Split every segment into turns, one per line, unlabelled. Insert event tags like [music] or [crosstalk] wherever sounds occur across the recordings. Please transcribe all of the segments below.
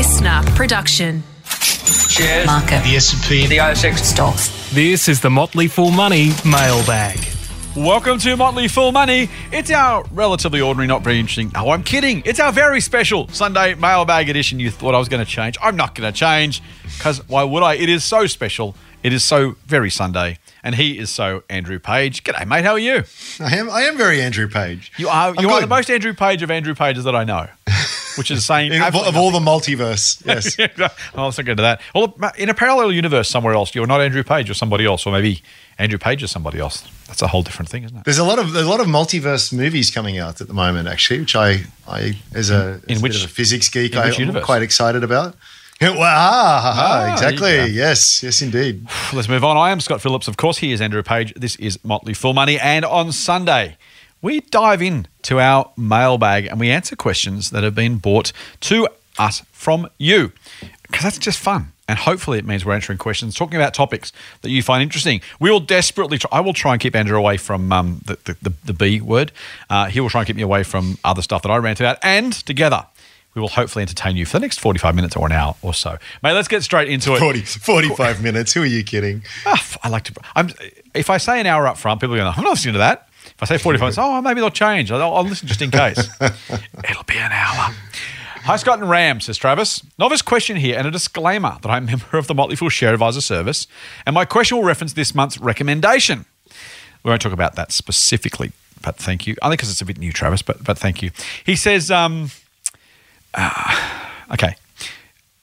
listener production.
Shares.
Market.
The S&P.
The ASX.
Stocks.
This is the Motley Fool Money mailbag.
Welcome to Motley Fool Money. It's our relatively ordinary, not very interesting. No, I'm kidding. It's our very special Sunday mailbag edition. You thought I was going to change. I'm not going to change because why would I? It is so special. It is so very Sunday. And he is so Andrew Page. G'day, mate. How are you?
I am. I am very Andrew Page.
You are
I'm
you are the most Andrew Page of Andrew Pages that I know, which is saying [laughs]
In- of, of all the multiverse. Yes.
nothing. I was thinking to that. Well, in a parallel universe somewhere else, you're not Andrew Page, you're somebody else, or maybe Andrew Page is somebody else. That's a whole different thing, isn't it?
There's a lot of a lot of multiverse movies coming out at the moment, actually, which I I as a,
In
as
which-
a physics geek,
in
I, am quite excited about. [laughs] Well, ah,
Ah,
exactly. Yes, yes, indeed. [sighs]
Let's move on. I am Scott Phillips. Of course, he is Andrew Page. This is Motley Fool Money. And on Sunday, we dive in to our mailbag and we answer questions that have been brought to us from you. Because that's just fun. And hopefully, it means we're answering questions, talking about topics that you find interesting. We will desperately try. I will try and keep Andrew away from um, the, the, the, the B word. Uh, he will try and keep me away from other stuff that I rant about. And together, we will hopefully entertain you for the next 45 minutes or an hour or so. Mate, let's get straight into it.
40, 45 minutes. Who are you kidding?
Ah, I like to. I'm, if I say an hour up front, people are going, I'm not listening to that. If I say 45 minutes, oh, maybe they'll change. I'll, I'll listen just in case. [laughs] It'll be an hour. Hi, Scott and Ram, says Travis. Novice question here and a disclaimer that I'm a member of the Motley Fool Share Advisor Service, and my question will reference this month's recommendation. We won't talk about that specifically, but thank you. Only because it's a bit new, Travis, but, but thank you. He says, um, Okay.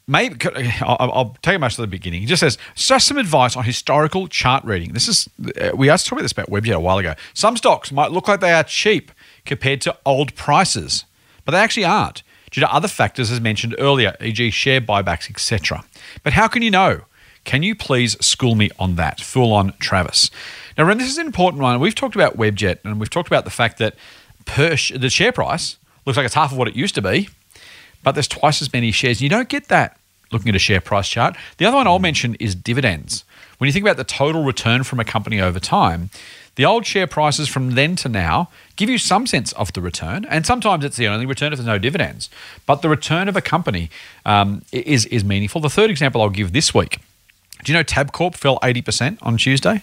Maybe I'll, I'll take it much to the beginning. He just says, just some advice on historical chart reading. This is uh, we asked talking about this about Webjet a while ago. Some stocks might look like they are cheap compared to old prices, but they actually aren't due to other factors as mentioned earlier, e.g., share buybacks, etc. But how can you know? Can you please school me on that? Full on Travis. Now, Ren, this is an important one. We've talked about Webjet and we've talked about the fact that per sh- the share price looks like it's half of what it used to be but there's twice as many shares. You don't get that looking at a share price chart. The other one I'll mention is dividends. When you think about the total return from a company over time, the old share prices from then to now give you some sense of the return, and sometimes it's the only return if there's no dividends. But the return of a company um, is is meaningful. The third example I'll give this week. Do you know Tabcorp fell 80% on Tuesday?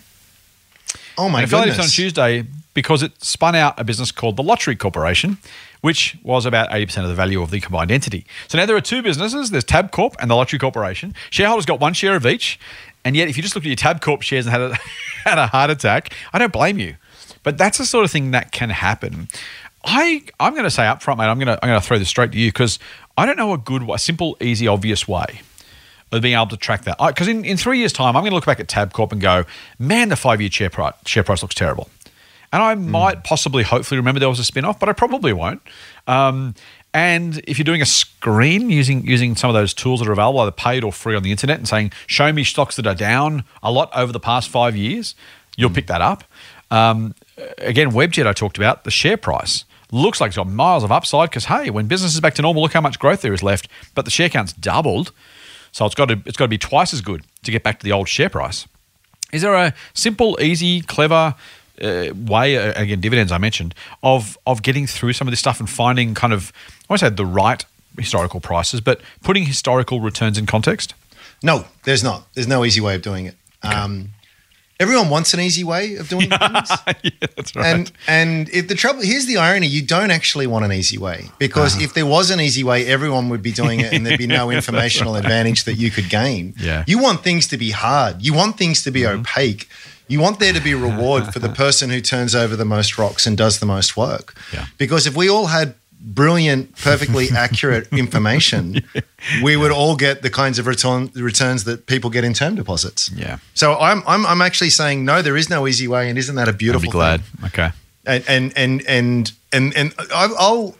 Oh my
and it fell 80%
goodness!
on Tuesday because it spun out a business called the Lottery Corporation, which was about 80% of the value of the combined entity. So now there are two businesses there's Tabcorp and the Lottery Corporation. Shareholders got one share of each. And yet, if you just looked at your Tabcorp shares and had a, [laughs] had a heart attack, I don't blame you. But that's the sort of thing that can happen. I, I'm going to say up front, mate, I'm going to, I'm going to throw this straight to you because I don't know a good, a simple, easy, obvious way of being able to track that. Because in, in three years' time, I'm going to look back at Tabcorp and go, man, the five year share price, share price looks terrible. And I might possibly, hopefully, remember there was a spin off, but I probably won't. Um, and if you're doing a screen using using some of those tools that are available, either paid or free on the internet, and saying, show me stocks that are down a lot over the past five years, you'll pick that up. Um, again, Webjet, I talked about, the share price looks like it's got miles of upside because, hey, when business is back to normal, look how much growth there is left. But the share count's doubled. So it's got to it's got to be twice as good to get back to the old share price. Is there a simple, easy, clever uh, way uh, again dividends I mentioned of of getting through some of this stuff and finding kind of I won't say the right historical prices, but putting historical returns in context?
No, there's not. There's no easy way of doing it. Um, everyone wants an easy way of doing [laughs] things. [laughs]
yeah, that's right.
And and if the trouble here's the irony, you don't actually want an easy way because
Uh-huh.
if there was an easy way, everyone would be doing it, and there'd be no [laughs] informational advantage that you could gain.
Yeah. Mm-hmm.
you want things to be hard. You want things to be opaque. You want there to be reward for the [laughs] person who turns over the most rocks and does the most work.
Yeah.
Because if we all had brilliant, perfectly [laughs] accurate information, [laughs] we would all get the kinds of return, returns that people get in term deposits.
Yeah.
So I'm, I'm I'm actually saying no, there is no easy way, and isn't that a
I'd
beautiful?
be glad.
thing?
Okay.
and and and and and, and I- I'll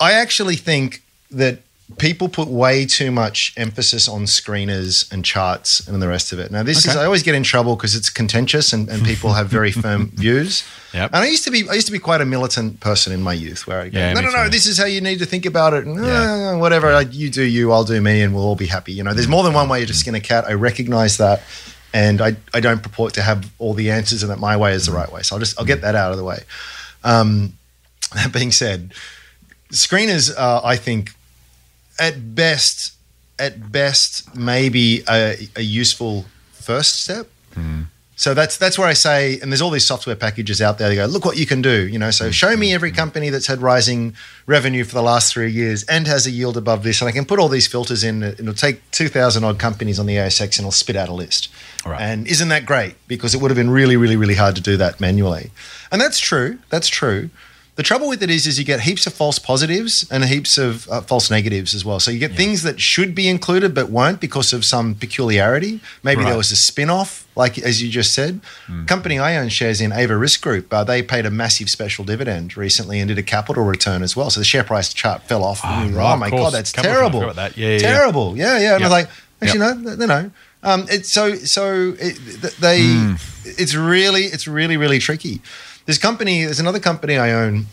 I actually think that people put way too much emphasis on screeners and charts and the rest of it. Now, this is I always get in trouble because it's contentious and, and people have very [laughs] firm views.
Yep.
And I used to be I used to be quite a militant person in my youth, where I go,
Yeah,
no, no, no, this is how you need to think about it, and
Yeah.
uh, whatever. like, You do you, I'll do me, and we'll all be happy. You know, there's more than one way you're just going to skin a cat. I recognize that. And I, I don't purport to have all the answers and that my way is the right way. So I'll just I'll get that out of the way. Um, [laughs] that being said, screeners, uh, I think, at best, at best, maybe a, a useful first step. Hmm. So that's that's where I say, and there's all these software packages out there. They go, look what you can do. You know, so hmm. show me every hmm. company that's had rising revenue for the last three years and has a yield above this, and I can put all these filters in. It'll take two thousand odd companies on the ASX, and it'll spit out a list.
Right.
And isn't that great? Because it would have been really, really, really hard to do that manually. And that's true. That's true. The trouble with it is, is you get heaps of false positives and heaps of uh, false negatives as well. So you get things that should be included but won't because of some peculiarity. Maybe
Right.
there was a spin-off, like as you just said. Company I own shares in, Ava Risk Group. Uh, they paid a massive special dividend recently and did a capital return as well. So the share price chart fell off.
Ah,
And you
right,
oh my god, that's
Capital
terrible.
that. Yeah, yeah, yeah.
terrible. Yeah, yeah. And I was like, actually,
Yep.
no, no, no. Um, it's so so it, they.
Hmm.
It's really it's really really tricky. This company, there's another company I own.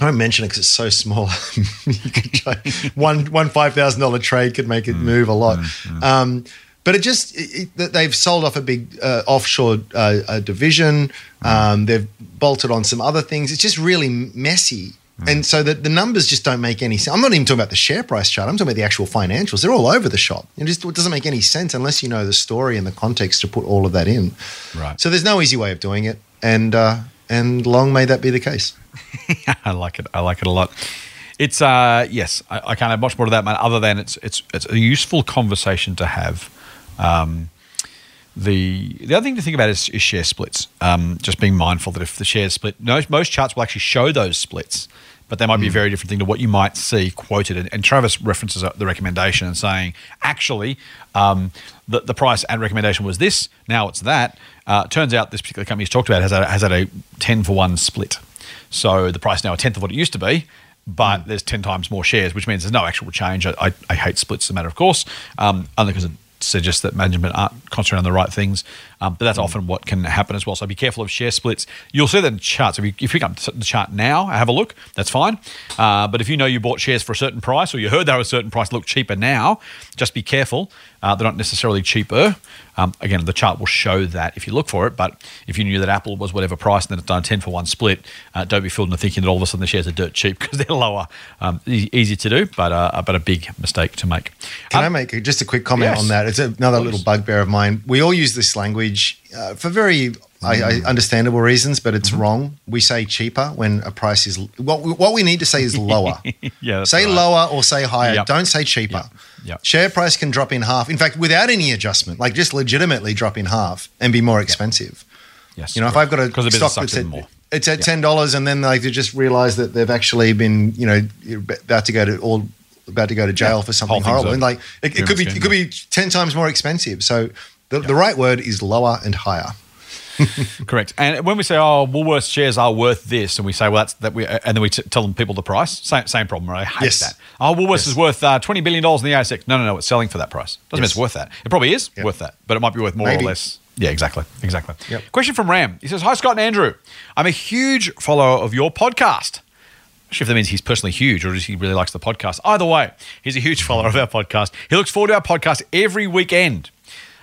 I won't mention it because it's so small. [laughs] you could try, one one five thousand dollar trade could make it
Hmm.
move a lot. Um, but it just it, it, they've sold off a big uh, offshore uh, uh, division. Um, they've bolted on some other things. It's just really messy. And so the, the numbers just don't make any sense. I'm not even talking about the share price chart. I'm talking about the actual financials. They're all over the shop. It just it doesn't make any sense unless you know the story and the context to put all of that in.
Right.
So there's no easy way of doing it. And uh, and long may that be the case. [laughs]
I like it. I like it a lot. It's uh yes, I, I can't have much more to that, man. Other than it's it's it's a useful conversation to have. Um, the the other thing to think about is, is share splits. Um, just being mindful that if the shares split, most, most charts will actually show those splits, but they might be a very different thing to what you might see quoted. And, and Travis references the recommendation and saying, actually, um, the, the price and recommendation was this. Now it's that. Uh, turns out this particular company he's talked about has had, has had a ten for one split. So the price now a tenth of what it used to be, but there's ten times more shares, which means there's no actual change. I, I, I hate splits as a matter of course, um, only because it suggests that management aren't concentrating on the right things. Um, but that's often what can happen as well. So be careful of share splits. You'll see that in charts. If you, if you pick up the chart now, have a look. That's fine. Uh, but if you know you bought shares for a certain price, or you heard they were a certain price, look cheaper now. Just be careful. Uh, they're not necessarily cheaper. Um, again, the chart will show that if you look for it. But if you knew that Apple was whatever price and then it's done a 10 for one split, uh, don't be fooled into thinking that all of a sudden the shares are dirt cheap [laughs] because they're lower. Um, e- easy to do, but uh, but a big mistake to make.
Can
Um,
I make just a quick comment
yes.
on that? It's another little bugbear of mine. We all use this language uh, for very I, I
Mm.
understandable reasons, but
Mm-hmm.
it's wrong. We say cheaper when a price is what. We, what we need to say is lower. [laughs]
Yeah,
say
right.
lower or say higher.
Yep.
Don't say cheaper.
Yep. Yep.
Share price can drop in half. In fact, without any adjustment, like just legitimately drop in half and be more expensive.
Yes,
You know, if I've got a stock that's at,
more.
it's at ten dollars, and then like they just realize that they've actually been, you know, about to go to all about to go to jail for something horrible, and like it, it could be it could be ten times more expensive. So the, the right word is lower and higher. [laughs]
Correct. And when we say, "Oh, Woolworths shares are worth this," and we say, "Well, that's that," we and then we t- tell them people the price. Same same problem. Right? I hate
Yes.
that. Oh, Woolworths
Yes.
is worth uh, twenty billion dollars in the ASX. No, no, no. It's selling for that price. Doesn't mean it's worth that. It probably is
Yep.
worth that, but it might be worth more
Maybe.
or less. Yeah, exactly, exactly.
Yep.
Question from Ram. He says, "Hi, Scott and Andrew. I'm a huge follower of your podcast." Sure if that means he's personally huge or just he really likes the podcast. Either way, he's a huge follower of our podcast. He looks forward to our podcast every weekend.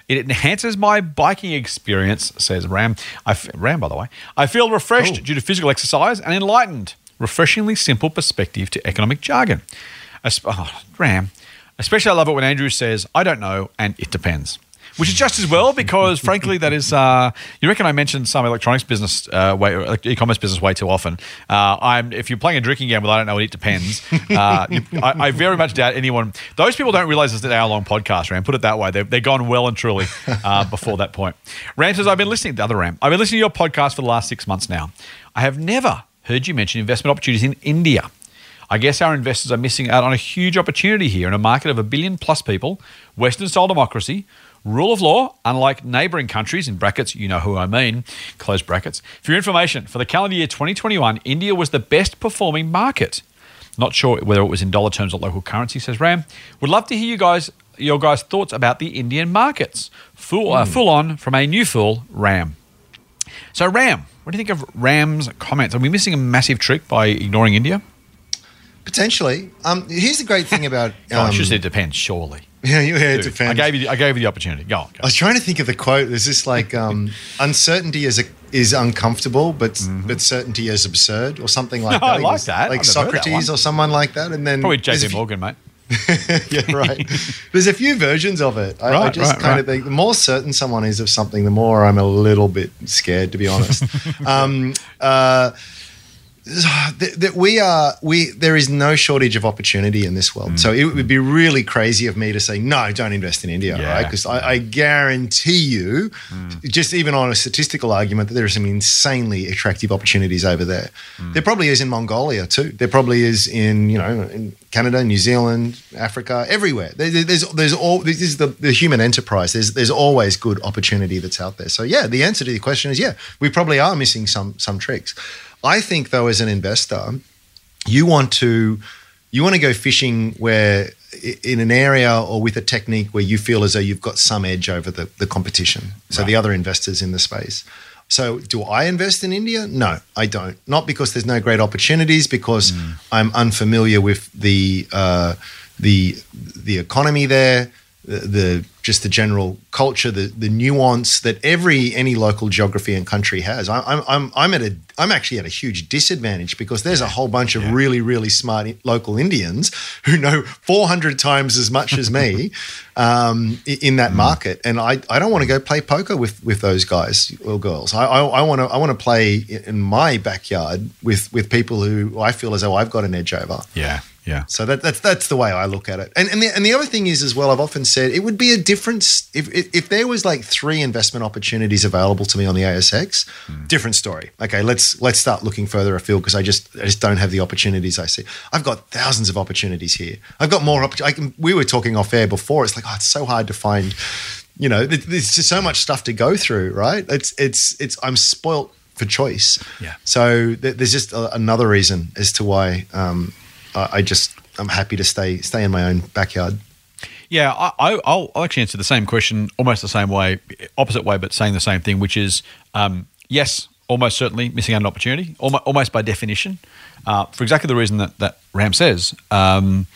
It enhances my biking experience, says Ram. I f- Ram, by the way. I feel refreshed
Cool.
due to physical exercise and enlightened. Refreshingly simple perspective to economic jargon. Oh, Ram. Especially, I love it when Andrew says, I don't know, and it depends. Which is just as well because, frankly, that is. Uh, you reckon I mentioned some electronics business, uh, way, e-commerce business, way too often. Uh, I'm if you're playing a drinking game, well, I don't know. It depends. Uh, I, I very much doubt anyone. Those people don't realize it's an hour-long podcast. Ram, put it that way. They're, they're gone well and truly uh, before that point. Ram says, "I've been listening." to The other Ram, I've been listening to your podcast for the last six months now. I have never heard you mention investment opportunities in India. I guess our investors are missing out on a huge opportunity here in a market of a billion plus people, Western style democracy, rule of law, unlike neighbouring countries, in brackets, you know who I mean, close brackets. For your information, for the calendar year 2021, India was the best performing market. Not sure whether it was in dollar terms or local currency, says Ram. Would love to hear you guys your guys' thoughts about the Indian markets. Full, uh, full on from a new fool, Ram. So, Ram, what do you think of Ram's comments? Are we missing a massive trick by ignoring India?
Potentially. Um, here's the great thing about. [laughs]
Oh, I
Um,
should have said depends, surely. [laughs]
yeah, it
Dude,
depends.
I gave you the, I gave you the opportunity. Go on. Go.
I was trying to think of the quote. There's this like um, [laughs] uncertainty is a, is uncomfortable, but but certainty is absurd, or something [laughs] like
No,
that.
I like
was-
that.
Like
I've that
Socrates
one.
or someone like that. And then
Probably JP Morgan, mate.
yeah, right. There's a few versions of it. I, I just
right,
kind
right.
of think the more certain someone is of something, the more I'm a little bit scared, to be honest. um, uh, [sighs] that, we are we there is no shortage of opportunity in this world. Mm. So it would be really crazy of me to say no, don't invest in India,
Yeah.
right? Because I, I guarantee you, mm. just even on a statistical argument, that there are some insanely attractive opportunities over there. Mm. There probably is in Mongolia too. There probably is in you know in Canada, New Zealand, Africa, everywhere. There- There's there's all this is the, the human enterprise. There's there's always good opportunity that's out there. So yeah, the answer to the question is yeah, we probably are missing some some tricks. I think though, as an investor, you want to you want to go fishing where in an area or with a technique where you feel as though you've got some edge over the, the competition. So the other investors in the space. So do i invest in india? No i don't. Not because there's no great opportunities because i'm unfamiliar with the uh, the the economy there the, the just the general culture, the the nuance that every any local geography and country has. I, I'm I'm I'm at a I'm actually at a huge disadvantage because there's a whole bunch of really really smart local Indians who know 400 times as much as me [laughs] um, in that market, and I, I don't want to go play poker with with those guys or girls. I I want to I want to play in my backyard with with people who I feel as though I've got an edge over.
Yeah, yeah.
So that, that's that's the way I look at it. And and the, and the other thing is as well, I've often said it would be a difference if if, if there was like three investment opportunities available to me on the ASX. Different story. Okay, let's let's start looking further afield because I just I just don't have the opportunities I see. I've got thousands of opportunities here. I've got more. Opp- I can, we were talking off air before. It's like oh, it's so hard to find. You know, there's just so much stuff to go through, right? It's it's it's. I'm spoilt for choice.
Yeah.
So th- there's just a, another reason as to why um, I, just I'm happy to stay stay in my own backyard.
Yeah, I, I, I'll, I'll actually answer the same question almost the same way, opposite way, but saying the same thing, which is um, yes, almost certainly missing out on opportunity, almost, almost by definition, uh, for exactly the reason that, that Ram says, um,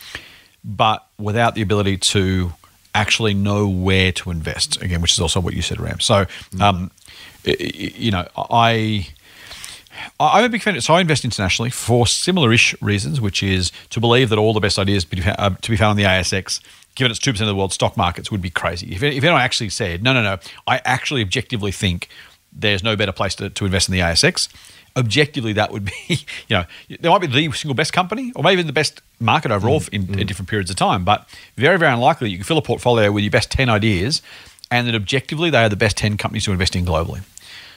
but without the ability to actually know where to invest, again, which is also what you said, Ram. So, um, y- y- you know, I. I'm a big fan. So I invest internationally for similar-ish reasons, which is to believe that all the best ideas be- uh, to be found on the ASX, given it's two percent of the world's stock markets, would be crazy. If, if anyone actually said, no, no, no, I actually objectively think there's no better place to, to invest in the ASX. Objectively, that would be, [laughs] you know, there might be the single best company, or maybe even the best market overall in, in different periods of time. But very, very unlikely that you can fill a portfolio with your best ten ideas, and that objectively they are the best ten companies to invest in globally.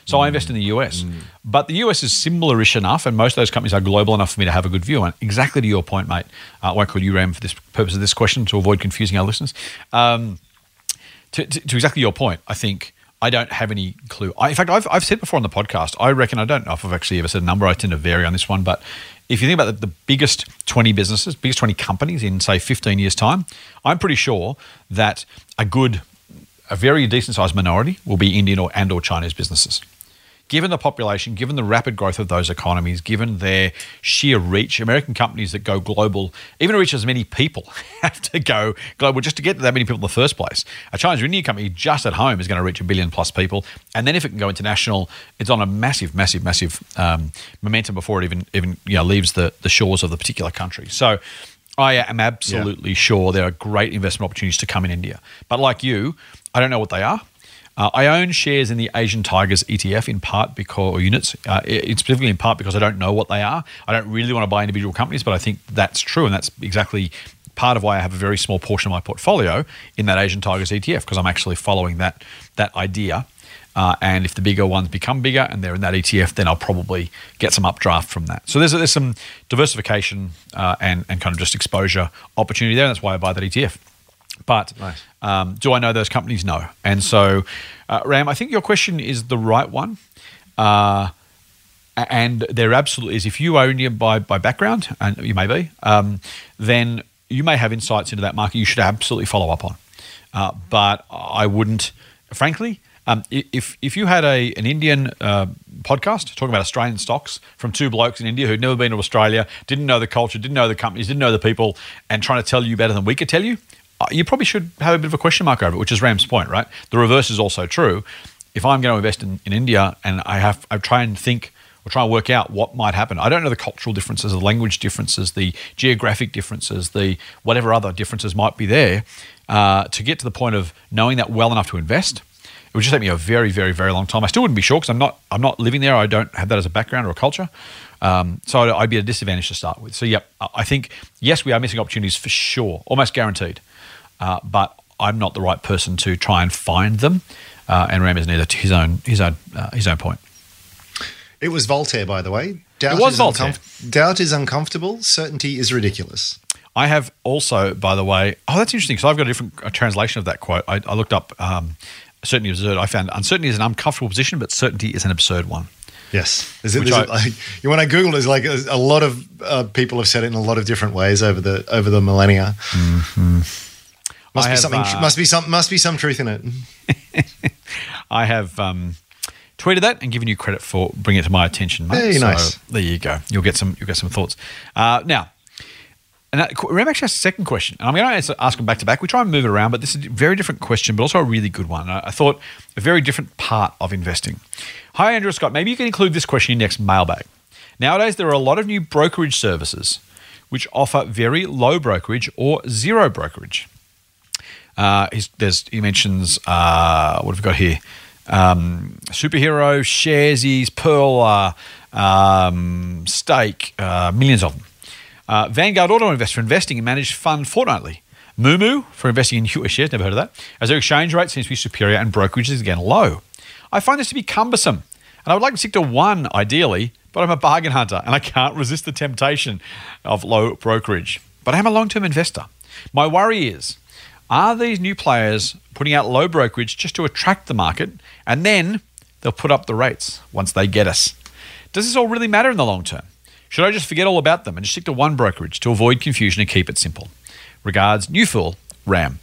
So I invest in the US. But the US is similar-ish enough, and most of those companies are global enough for me to have a good view on. Exactly to your point, mate. Uh, I won't call you Ram for this purpose of this question to avoid confusing our listeners. Um, to, to, to exactly your point, I think I don't have any clue. I, in fact, I've, I've said before on the podcast, I reckon, I don't know if I've actually ever said a number, I tend to vary on this one, but if you think about the, the biggest 20 businesses, biggest 20 companies in, say, 15 years' time, I'm pretty sure that a good, a very decent sized minority will be Indian or, and or Chinese businesses given the population, given the rapid growth of those economies, given their sheer reach, American companies that go global, even reach as many people, [laughs] have to go global just to get to that many people in the first place. A Chinese Indian company just at home is going to reach a billion plus people, and then if it can go international, it's on a massive, massive, massive um, momentum before it even even you know leaves the the shores of the particular country. So. I am absolutely sure there are great investment opportunities to come in India. But like you, I don't know what they are. Uh, I own shares in the Asian Tigers ETF in part because, or units, uh, specifically in part because I don't know what they are. I don't really want to buy individual companies, but I think that's true. And that's exactly part of why I have a very small portion of my portfolio in that Asian Tigers ETF because I'm actually following that, that idea. Uh, and if the bigger ones become bigger and they're in that ETF, then I'll probably get some updraft from that. So there's, there's some diversification uh, and, and kind of just exposure opportunity there. And that's why I buy that ETF. But
Nice.
um, do I know those companies? No. And so, uh, Ram, I think your question is the right one. Uh, and there absolutely is. If you are Indian by, by background, and you may be, um, then you may have insights into that market you should absolutely follow up on. Uh, but I wouldn't, frankly, um, if if you had a an Indian uh, podcast talking about Australian stocks from two blokes in India who'd never been to Australia, didn't know the culture, didn't know the companies, didn't know the people, and trying to tell you better than we could tell you, you probably should have a bit of a question mark over it, which is Ram's point, right? The reverse is also true. If I'm going to invest in, in India and I have I try and think or try and work out what might happen. I don't know the cultural differences, the language differences, the geographic differences, the whatever other differences might be there uh, to get to the point of knowing that well enough to invest. It would just take me a very, very, very long time. I still wouldn't be sure because I'm not, I'm not living there. I don't have that as a background or a culture. Um, so I'd, I'd be at a disadvantage to start with. So, I- I think, yes, we are missing opportunities for sure, almost guaranteed. Uh, but I'm not the right person to try and find them. Uh, and Ram is neither to his own, his own, uh, his own point.
It was Voltaire, by the way. Doubt
was
is
Voltaire.
uncomf- doubt is uncomfortable. Certainty is ridiculous.
I have also, by the way, oh, that's interesting. because I've got a different uh, translation of that quote. I, I looked up um, certainty absurd. I found uncertainty is an uncomfortable position, but certainty is an absurd one.
Yes. Is it,
Which I-
it like, when I googled, it's like a, a lot of uh, people have said it in a lot of different ways over the over the millennia. Must
I
be
have,
something.
uh,
must be some. Must be some truth in it. [laughs]
I have um, tweeted that and given you credit for bringing it to my attention. Mate.
Very
So
nice.
There you go. You'll get some. You'll get some thoughts. Uh, now, and that, Rem actually has a second question, and I'm going to answer, ask them back to back. We try and move it around, but this is a very different question, but also a really good one. I, I thought a very different part of investing. Hi, Andrew Scott. Maybe you can include this question in your next mailbag. Nowadays, there are a lot of new brokerage services which offer very low brokerage or zero brokerage. Uh, there's, he mentions, uh, what have we got here? Um, superhero, Sharesies, Pearl, uh, um, Stake, uh, millions of them. Uh, Vanguard Auto Invest for investing and managed fund fortnightly. Moomoo for investing in US shares, never heard of that. As their exchange rate seems to be superior and brokerage is again low. I find this to be cumbersome and I would like to stick to one ideally, but I'm a bargain hunter and I can't resist the temptation of low brokerage. But I am a long term investor. My worry is are these new players putting out low brokerage just to attract the market and then they'll put up the rates once they get us? Does this all really matter in the long term? Should I just forget all about them and just stick to one brokerage to avoid confusion and keep it simple? Regards, new fool, Ram.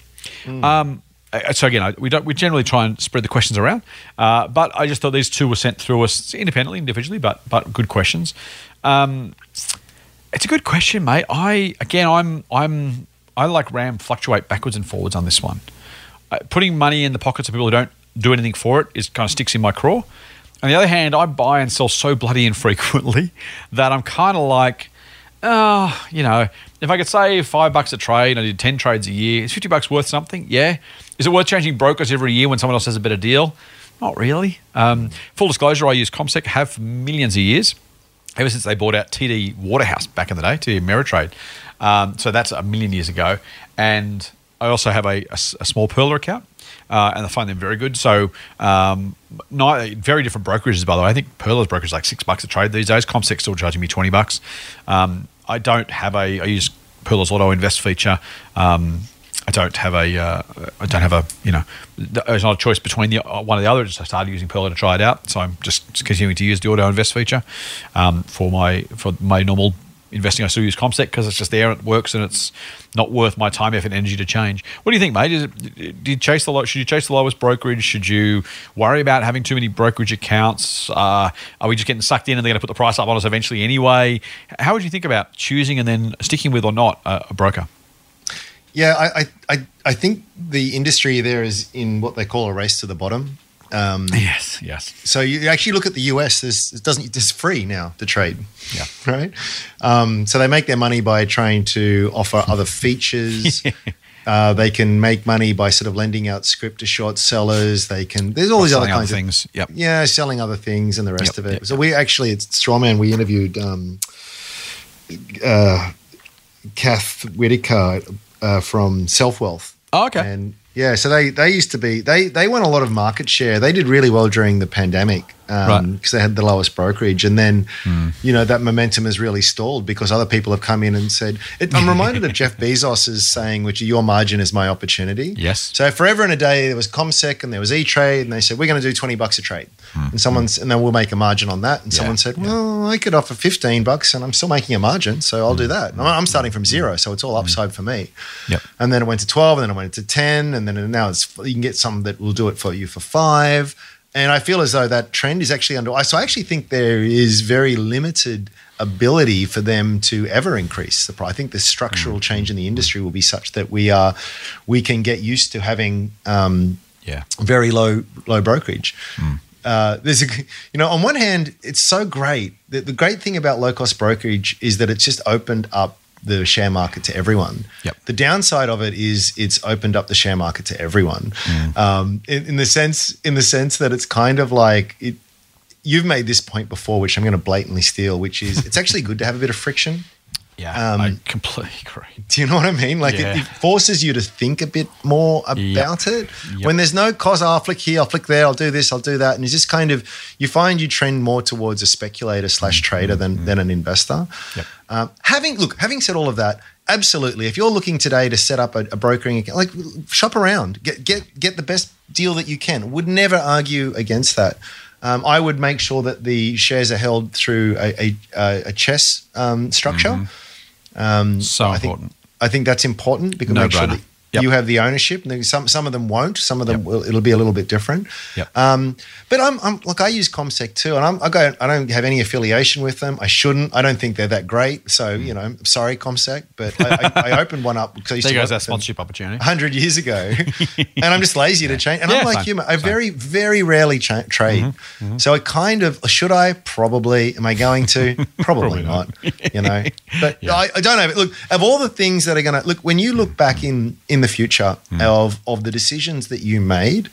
Um, uh, so again, we don't we generally try and spread the questions around, uh, but I just thought these two were sent through us independently, individually, but but good questions. Um, it's a good question, mate. I again, I'm I'm I like Ram fluctuate backwards and forwards on this one. Uh, putting money in the pockets of people who don't do anything for it is kind of sticks in my craw. On the other hand, I buy and sell so bloody infrequently [laughs] that I'm kind of like, oh, you know, if I could save five bucks a trade, and I did ten trades a year. Is fifty bucks worth something? Yeah. Is it worth changing brokers every year when someone else has a better deal? Not really. Um, full disclosure: I use CommSec, have for millions of years ever since they bought out TD Waterhouse back in the day, TD Ameritrade. Um, so that's a million years ago. And I also have a a small Pearler account, uh, and I find them very good. So, um, not, very different brokerages, by the way. I think Pearler's brokerage is like six bucks a trade these days. CommSec still charging me 20 bucks. Um, I don't have a, I use Pearler's Auto Invest feature. Um, I don't have a, uh, I don't have a, you know, there's not a choice between the uh, one or the other. Just I started using Perler to try it out, so I'm just continuing to use the Auto Invest feature um, for my for my normal investing. I still use CommSec because it's just there it works, and it's not worth my time, effort, and energy to change. What do you think, mate? It, do you chase the should you chase the lowest brokerage? Should you worry about having too many brokerage accounts? Uh, are we just getting sucked in and they're going to put the price up on us eventually anyway? How would you think about choosing and then sticking with or not a, a broker?
Yeah, I, I, I think the industry there is in what they call a race to the bottom. Um,
Yes, yes.
so you actually look at the US. There's it doesn't it's free now to trade.
Yeah.
Right. Um, so they make their money by trying to offer other features. [laughs] uh, they can make money by sort of lending out scrip to short sellers. They can. There's all these other kinds
other
of
things. Yep.
Yeah, selling other things and the rest
Yep,
of it.
yep,
so we actually, it's Strawman. We interviewed um, uh, Cath Whitaker uh, from SelfWealth.
Oh, okay.
And yeah, so they they used to be they they won a lot of market share. They did really well during the pandemic because
Right. Hmm.
they had the lowest brokerage, and then you know that momentum has really stalled because other people have come in and said. It, I'm reminded of Jeff [laughs] Bezos's saying, "Which your margin is my opportunity."
Yes.
So forever and a day there was CommSec and there was E Trade, and they said we're going to do twenty bucks a trade, and someone's and then we'll make a margin on that. And
Hmm. Yeah,
someone said,
yeah.
well, I could offer fifteen bucks, and I'm still making a margin, so I'll do that. And I'm starting from zero, so it's all upside for me.
Hmm. Yep.
And then it went to 12, and then it went to 10, and then now it's you can get some that will do it for you for five. And I feel as though that trend is actually under. So I actually think there is very limited ability for them to ever increase the price. I think the structural
Mm.
change in the industry will be such that we are we can get used to having um,
Yeah.
very low low brokerage. uh, there's a you know on one hand it's so great the, the great thing about low cost brokerage is that it's just opened up the share market to everyone.
Yep.
The downside of it is it's opened up the share market to everyone, um, in, in the sense in the sense that it's kind of like it. You've made this point before, which I'm going to blatantly steal, which is it's actually good to have a bit of friction.
Yeah,
Um,
I completely [laughs] agree.
Do you know what I mean? Like
Yeah.
it, it forces you to think a bit more about it.
Yep.
When there's no cause, oh, I'll flick here, I'll flick there, I'll do this, I'll do that, and it's just kind of you find you trend more towards a speculator slash trader than than an investor.
Yep.
Um, having look, having said all of that, absolutely. If you're looking today to set up a, a brokering account, like shop around, get get get the best deal that you can. Would never argue against that. Um, I would make sure that the shares are held through a, a, a CHESS um, structure. Um,
So
I think,
important.
I think that's important because
No
make sure that
Yep.
you have the ownership. And Some some of them won't. Some of them will. It'll be a little bit different.
Yep.
Um, but I'm, I'm look. I use CommSec too, and I'm, I go. I don't have any affiliation with them. I shouldn't. I don't think they're that great. So mm. you know, sorry CommSec, but I, I, [laughs] I opened one up because I used
There
to
goes that sponsorship opportunity.
100 years ago [laughs] and i'm just lazy to change and
Yeah,
i'm like you i very very rarely cha- trade mm-hmm. Mm-hmm. so i kind of should i probably am i going to [laughs] probably,
Probably
not.
not.
you know but
Yeah.
I, I don't know look of all the things that are going to look when you look back in in the future
Mm.
of of the decisions that you made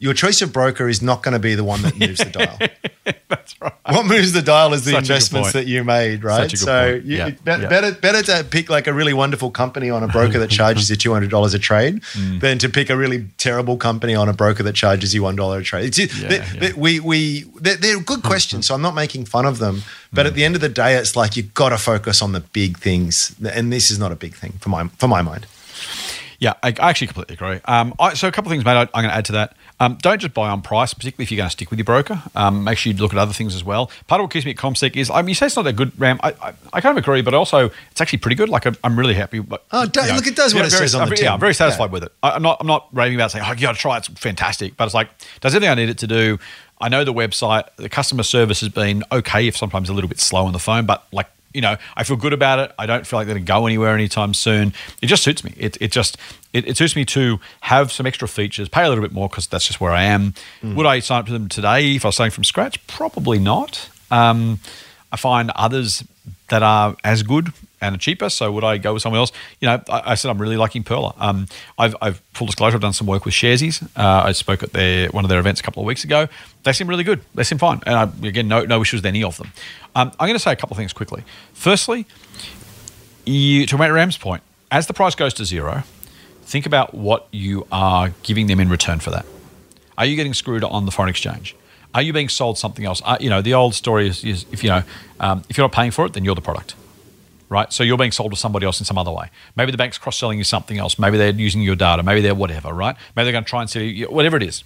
your choice of broker is not going to be the one that moves the dial. [laughs]
That's right.
What moves the dial is the
Such
investments that you made, right?
Such a good
so you,
Yeah,
bet-
yeah.
better better to pick like a really wonderful company on a broker that charges you two hundred dollars a trade
Mm.
than to pick a really terrible company on a broker that charges you one dollar a trade. Just,
Yeah,
they- they- we we they're, they're good questions, so I'm not making fun of them. But
Mm.
at the end of the day, it's like you've got to focus on the big things, and this is not a big thing for my for my mind.
Yeah, I, I actually completely agree. Um, I, so a couple of things, mate. I, I'm going to add to that. Um, don't just buy on price, particularly if you're going to stick with your broker. Um, make sure you look at other things as well. Part of what keeps me at CommSec is, I mean, you say it's not that good, Ram. I, I, I kind of agree, but also it's actually pretty good. Like I'm, I'm really happy. But,
Oh, do- look, it does what it
very,
says on
I'm
the
very- Yeah,
tin.
I'm very satisfied
Yeah.
with it. I, I'm not. I'm not raving about saying, "Oh, you got to try it. It's fantastic." But it's like, does everything I need it to do. I know the website. The customer service has been okay, if sometimes a little bit slow on the phone, but like you know, I feel good about it. I don't feel like they're going to go anywhere anytime soon. It just suits me. It, it just it, it suits me to have some extra features, pay a little bit more because that's just where I am. Would I sign up to them today if I was starting from scratch? Probably not. Um, I find others that are as good and are cheaper. So would I go with someone else? You know, I, I said I'm really liking Pearler. Um, I've, I've full disclosure, I've done some work with Sharesies. Uh, I spoke at their one of their events a couple of weeks ago. They seem really good. They seem fine, and I, again, no no issues with any of them. Um, I'm going to say a couple of things quickly. Firstly, you to Matt Ram's point, as the price goes to zero, think about what you are giving them in return for that. Are you getting screwed on the foreign exchange? Are you being sold something else? Uh, you know, the old story is, is if you know, um, if you're not paying for it, then you're the product, right? So you're being sold to somebody else in some other way. Maybe the bank's cross-selling you something else. Maybe they're using your data. Maybe they're whatever, right? Maybe they're going to try and sell you whatever it is.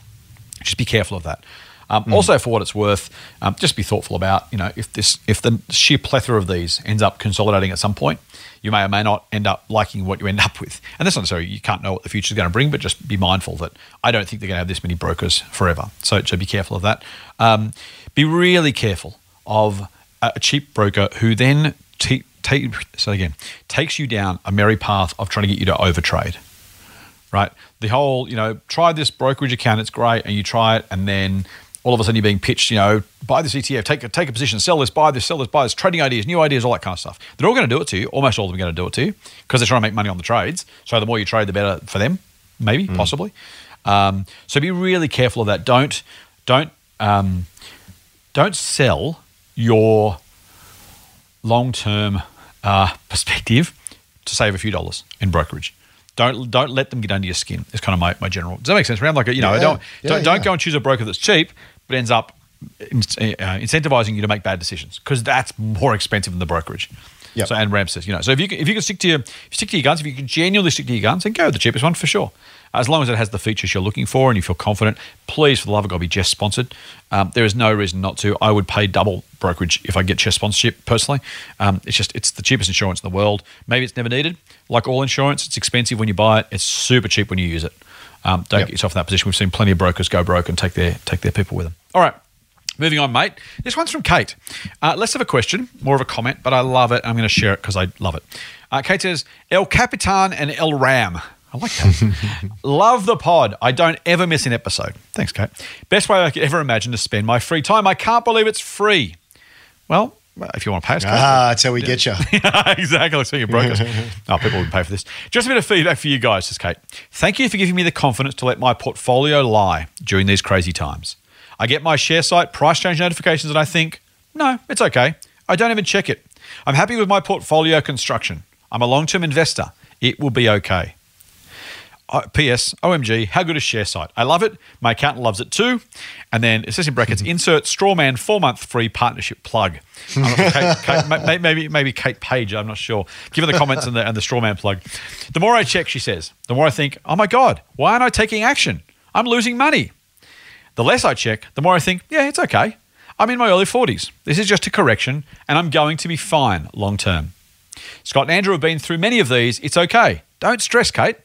Just be careful of that. Um, Also, for what it's worth, um, just be thoughtful about you know if this if the sheer plethora of these ends up consolidating at some point, you may or may not end up liking what you end up with. And that's not necessarily you can't know what the future is going to bring, but just be mindful that I don't think they're going to have this many brokers forever. So, so be careful of that. Um, be really careful of a a cheap broker who then te- take so again takes you down a merry path of trying to get you to overtrade right? The whole, you know, try this brokerage account, it's great, and you try it, and then all of a sudden you're being pitched, you know, buy this ETF, take a, take a position, sell this, buy this, sell this, buy this, trading ideas, new ideas, all that kind of stuff. They're all going to do it to you. Almost all of them are going to do it to you because they're trying to make money on the trades. So the more you trade, the better for them, maybe, possibly. Um, so be really careful of that. Don't, don't, um, don't sell your long-term uh, perspective to save a few dollars in brokerage. Don't don't let them get under your skin. It's kind of my, my general. Does that make sense? Around like you know,
Yeah.
don't
Yeah,
don't, don't go and choose a broker that's cheap, but ends up uh, incentivizing you to make bad decisions because that's more expensive than the brokerage.
Yep.
So and Ram says, you know, so if you can, if you can stick to your if you stick to your guns, if you can genuinely stick to your guns, then go with the cheapest one for sure. As long as it has the features you're looking for and you feel confident, please, for the love of God, be CHESS sponsored. Um, there is no reason not to. I would pay double brokerage if I get CHESS sponsorship personally. Um, it's just it's the cheapest insurance in the world. Maybe it's never needed. Like all insurance, it's expensive when you buy it. It's super cheap when you use it. Um, don't
Yep.
get yourself in that position. We've seen plenty of brokers go broke and take their take their people with them. All right. Moving on, mate. This one's from Kate. Uh, less of a question, more of a comment, but I love it. I'm going to share it because I love it. Uh, Kate says, El Capitan and El Ram. I like that. [laughs] Love the pod. I don't ever miss an episode. Thanks, Kate. Best way I could ever imagine to spend my free time. I can't believe it's free. Well, if you want to pay us, Kate.
Ah, that's how we get you. [laughs]
exactly. So you broke us. [laughs] Oh, people would pay for this. Just a bit of feedback for you guys, says Kate. Thank you for giving me the confidence to let my portfolio lie during these crazy times. I get my Sharesight price change notifications and I think, no, it's okay. I don't even check it. I'm happy with my portfolio construction. I'm a long term investor. It will be okay. Uh, P.S. OMG, how good is Sharesight? I love it. My accountant loves it too. And then it says in brackets, [laughs] insert Strawman four month free partnership plug. I'm not sure, Kate, Kate, [laughs] maybe maybe Kate Page. I'm not sure. Given the comments and the and the Strawman plug. The more I check, she says, the more I think, oh my god, why aren't I taking action? I'm losing money. The less I check, the more I think, yeah, it's okay. I'm in my early 40s. This is just a correction, and I'm going to be fine long term. Scott and Andrew have been through many of these. It's okay. Don't stress, Kate.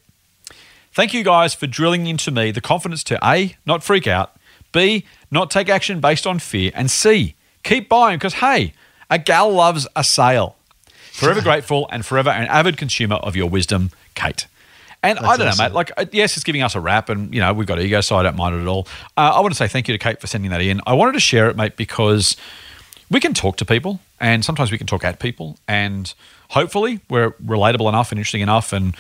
Thank you guys for drilling into me the confidence to A, not freak out, B, not take action based on fear, and C, keep buying because, hey, a gal loves a sale. Forever [laughs] grateful and forever an avid consumer of your wisdom, Kate. And I don't know, mate. Like, uh, yes, it's giving us a rap, and you know we've got ego, so I don't mind it at all. Uh, I want to say thank you to Kate for sending that in. I wanted to share it, mate, because we can talk to people, and sometimes we can talk at people, and hopefully we're relatable enough and interesting enough, and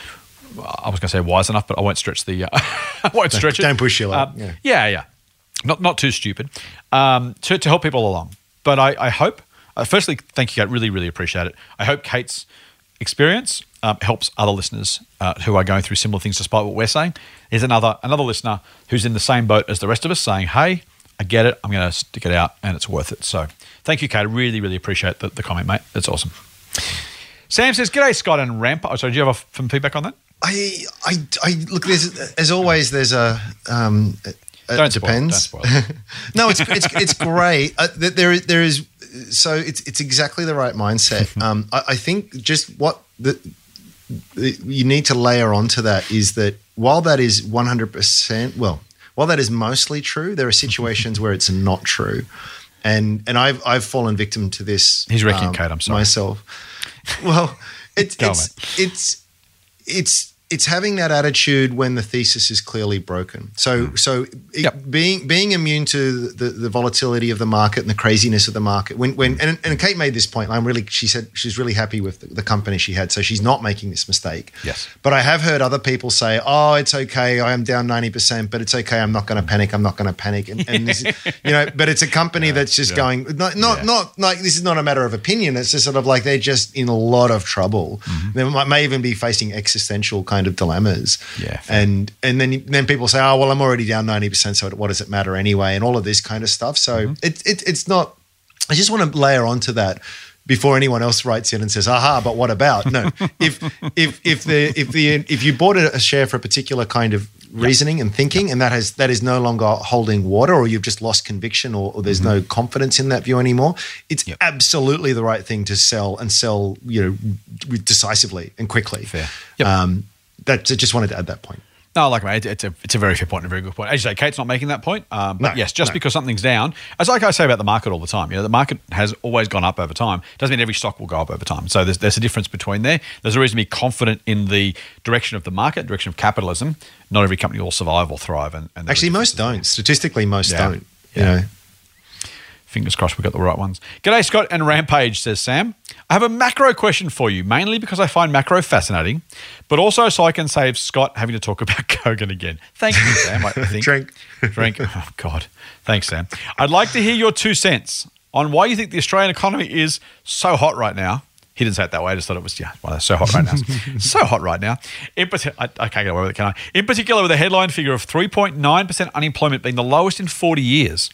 I was going to say wise enough, but I won't stretch the. Uh, [laughs] I won't stretch it.
don't push your luck,
Uh,
yeah.
yeah, yeah. Not not too stupid. Um, to to help people along, but I I hope. Uh, firstly, thank you, Kate. Really, really appreciate it. I hope Kate's experience um, helps other listeners uh, who are going through similar things, despite what we're saying. There's another another listener who's in the same boat as the rest of us, saying, "Hey, I get it. I'm going to stick it out, and it's worth it." So, thank you, Kate. I really, really appreciate the, the comment, mate. That's awesome. Sam says, "G'day, Scott and Ramp." Oh, sorry, do you have a, some feedback on that?
I, I, I look. There's as always. There's a. Um, it
Don't spoil
depends.
don't spoil [laughs]
no, it's it's it's great. Uh, there is- there is so it's it's exactly the right mindset. [laughs] Um, I, I think just what the, the you need to layer onto that is that while that is 100 percent well, while that is mostly true, there are situations where it's not true, and and I've I've fallen victim to this. um,
He's wrecking Kate, I'm sorry.
myself. Well, [laughs] it's
Go on,
it's it's it's it's having that attitude when the thesis is clearly broken. So so it-
Hmm. Yep.
being being immune to the, the volatility of the market and the craziness of the market. When when and, and Kate made this point. I'm really she said she's really happy with the, the company she had, so she's not making this mistake.
Yes.
But I have heard other people say, "Oh, it's okay. I am down ninety percent, but it's okay. I'm not going to panic. I'm not going to panic." And, and this, [laughs] you know, but it's a company that's just
yeah.
going not not
Yeah.
not like this is not a matter of opinion. It's just sort of like they're just in a lot of trouble.
Mm-hmm.
They might, may even be facing existential kind of dilemmas.
Yeah.
And and then then people say, "Oh, well, I'm already down ninety percent, so what does it matter anyway?" And all of this kind of stuff. So
Mm-hmm.
it, it it's not. I just want to layer onto that before anyone else writes in and says, "Aha!" But what about? No, [laughs] if if if the if the if you bought a share for a particular kind of reasoning and thinking, and that has that is no longer holding water, or you've just lost conviction, or, or there's no confidence in that view anymore, it's
Mm-hmm. Yep.
absolutely the right thing to sell and sell, you know, decisively and quickly.
Fair. Yep.
Um, that I just wanted to add that point.
No, like mate, it's a it's a very fair point and a very good point. As you say, Kate's not making that point. Um, but
No,
yes, just
no.
because something's down, as like I say about the market all the time, you know, the market has always gone up over time. Doesn't mean every stock will go up over time. So there's there's a difference between there. There's a reason to be confident in the direction of the market, direction of capitalism. Not every company will survive or thrive. And, and
Actually, most don't. Statistically, most
Yeah.
don't. You
Yeah.
know.
Fingers crossed we got the right ones. G'day, Scott and Rampage, says Sam. I have a macro question for you, mainly because I find macro fascinating, but also so I can save Scott having to talk [laughs] about Kogan again. Thank you, Sam. I think.
Drink.
Drink. [laughs] Oh, God. Thanks, Sam. I'd like to hear your two cents on why you think the Australian economy is so hot right now. He didn't say it that way. I just thought it was, yeah, well, so hot right now. [laughs] so hot right now. In, I, I can't get away with it, can I? In particular, with a headline figure of 3.9% unemployment being the lowest in 40 years.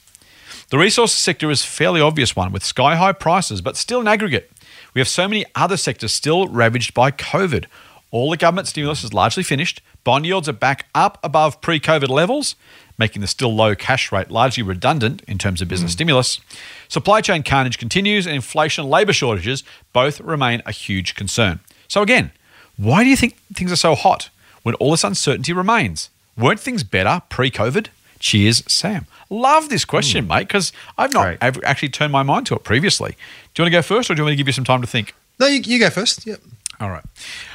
The resources sector is a fairly obvious one with sky high prices, but still in aggregate. We have so many other sectors still ravaged by COVID. All the government stimulus is largely finished. Bond yields are back up above pre COVID levels, making the still low cash rate largely redundant in terms of business hmm. stimulus. Supply chain carnage continues, and inflation and labour shortages both remain a huge concern. So, again, why do you think things are so hot when all this uncertainty remains? Weren't things better pre COVID? Cheers, Sam. Love this question, mate, because I've not actually turned my mind to it previously. Do you want to go first, or do you want me to give you some time to think?
No, you, you go first. Yep.
All right.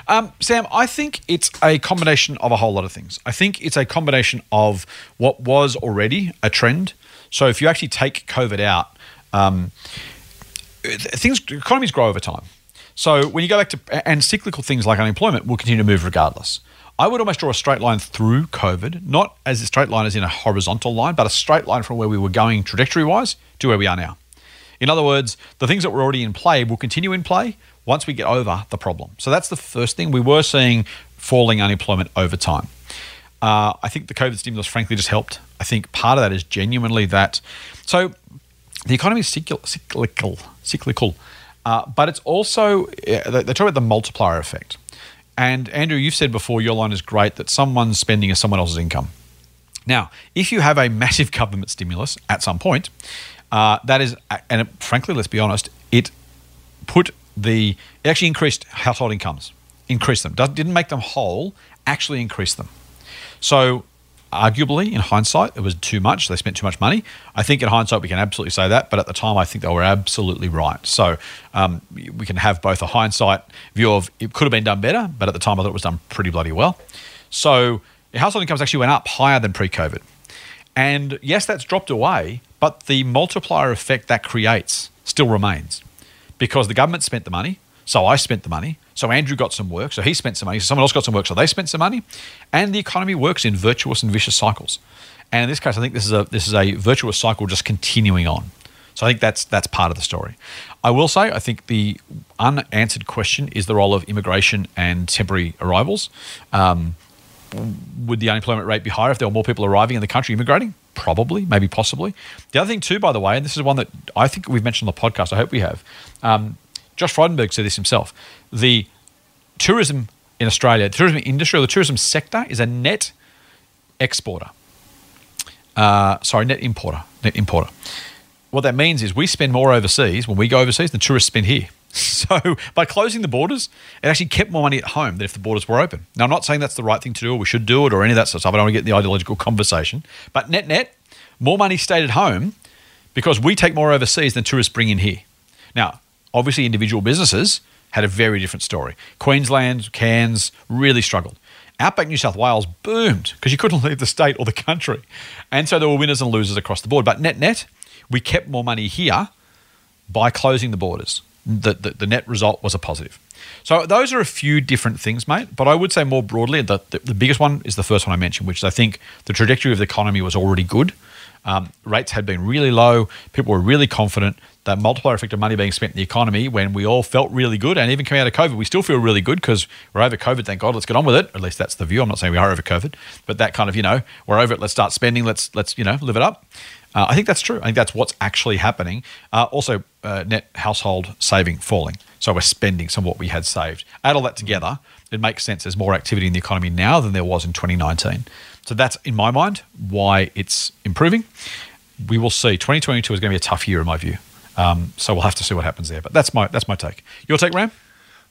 Um, Sam, I think it's a combination of a whole lot of things. I think it's a combination of what was already a trend. So if you actually take COVID out, um, things economies grow over time. So when you go back to and cyclical things like unemployment will continue to move regardless. I would almost draw a straight line through COVID, not as a straight line as in a horizontal line, but a straight line from where we were going trajectory wise to where we are now. In other words, the things that were already in play will continue in play once we get over the problem. So that's the first thing. We were seeing falling unemployment over time. Uh, I think the COVID stimulus, frankly, just helped. I think part of that is genuinely that. So the economy is cyclical, cyclical, cyclical uh, but it's also uh, they talk about the multiplier effect. And Andrew, you've said before your line is great that someone's spending is someone else's income. Now, if you have a massive [laughs] government stimulus at some point, uh, that is, and it, frankly, let's be honest, it put the it actually increased household incomes, increased them. Didn't make them whole, actually increased them. So arguably in hindsight it was too much. They spent too much money. I think in hindsight we can absolutely say that but at the time i think they were absolutely right. So um, we can have both a hindsight view of it could have been done better but at the time i thought it was done pretty bloody well. So household incomes actually went up higher than pre-covid. And yes that's dropped away but the multiplier effect that creates still remains because the government spent the money so I spent the money. So Andrew got some work. So he spent some money. So someone else got some work. So they spent some money. And the economy works in virtuous and vicious cycles. And in this case, I think this is a this is a virtuous cycle just continuing on. So I think that's that's part of the story. I will say I think the unanswered question is the role of immigration and temporary arrivals. Um, would the unemployment rate be higher if there were more people arriving in the country immigrating? Probably, maybe possibly. The other thing too, by the way, and this is one that I think we've mentioned on the podcast. I hope we have. Um, Josh Frydenberg said this himself. The tourism in Australia, the tourism industry or the tourism sector is a net exporter. Uh, sorry, net importer. Net importer. What that means is we spend more overseas when we go overseas than tourists spend here. [laughs] So by closing the borders, it actually kept more money at home than if the borders were open. Now I'm not saying that's the right thing to do or we should do it or any of that sort of stuff. I don't want to get in the ideological conversation. But net net, more money stayed at home because we take more overseas than tourists bring in here. Now, Obviously, individual businesses had a very different story. Queensland, Cairns really struggled. Outback New South Wales boomed because you couldn't [laughs] leave the state or the country. And so there were winners and losers across the board. But net net, we kept more money here by closing the borders. The, the, the, net result was a positive. So those are a few different things, mate. But I would say more broadly, the, the, the biggest one is the first one I mentioned, which is I think the trajectory of the economy was already good. Um, rates had been really low. People were really confident that multiplier effect of money being spent in the economy when we all felt really good. And even coming out of COVID, we still feel really good because we're over COVID. Thank God. Let's get on with it. At least that's the view. I'm not saying we are over COVID, but that kind of, you know, we're over it. Let's start spending. Let's, let's you know, live it up. Uh, I think that's true. I think that's what's actually happening. Uh, also, uh, net household saving falling. So we're spending some of what we had saved. Add all that together, it makes sense. There's more activity in the economy now than there was in 2019. So that's, in my mind, why it's improving. We will see. 2022 is going to be a tough year, in my view. Um, so we'll have to see what happens there. But that's my that's my take. Your take, Ram?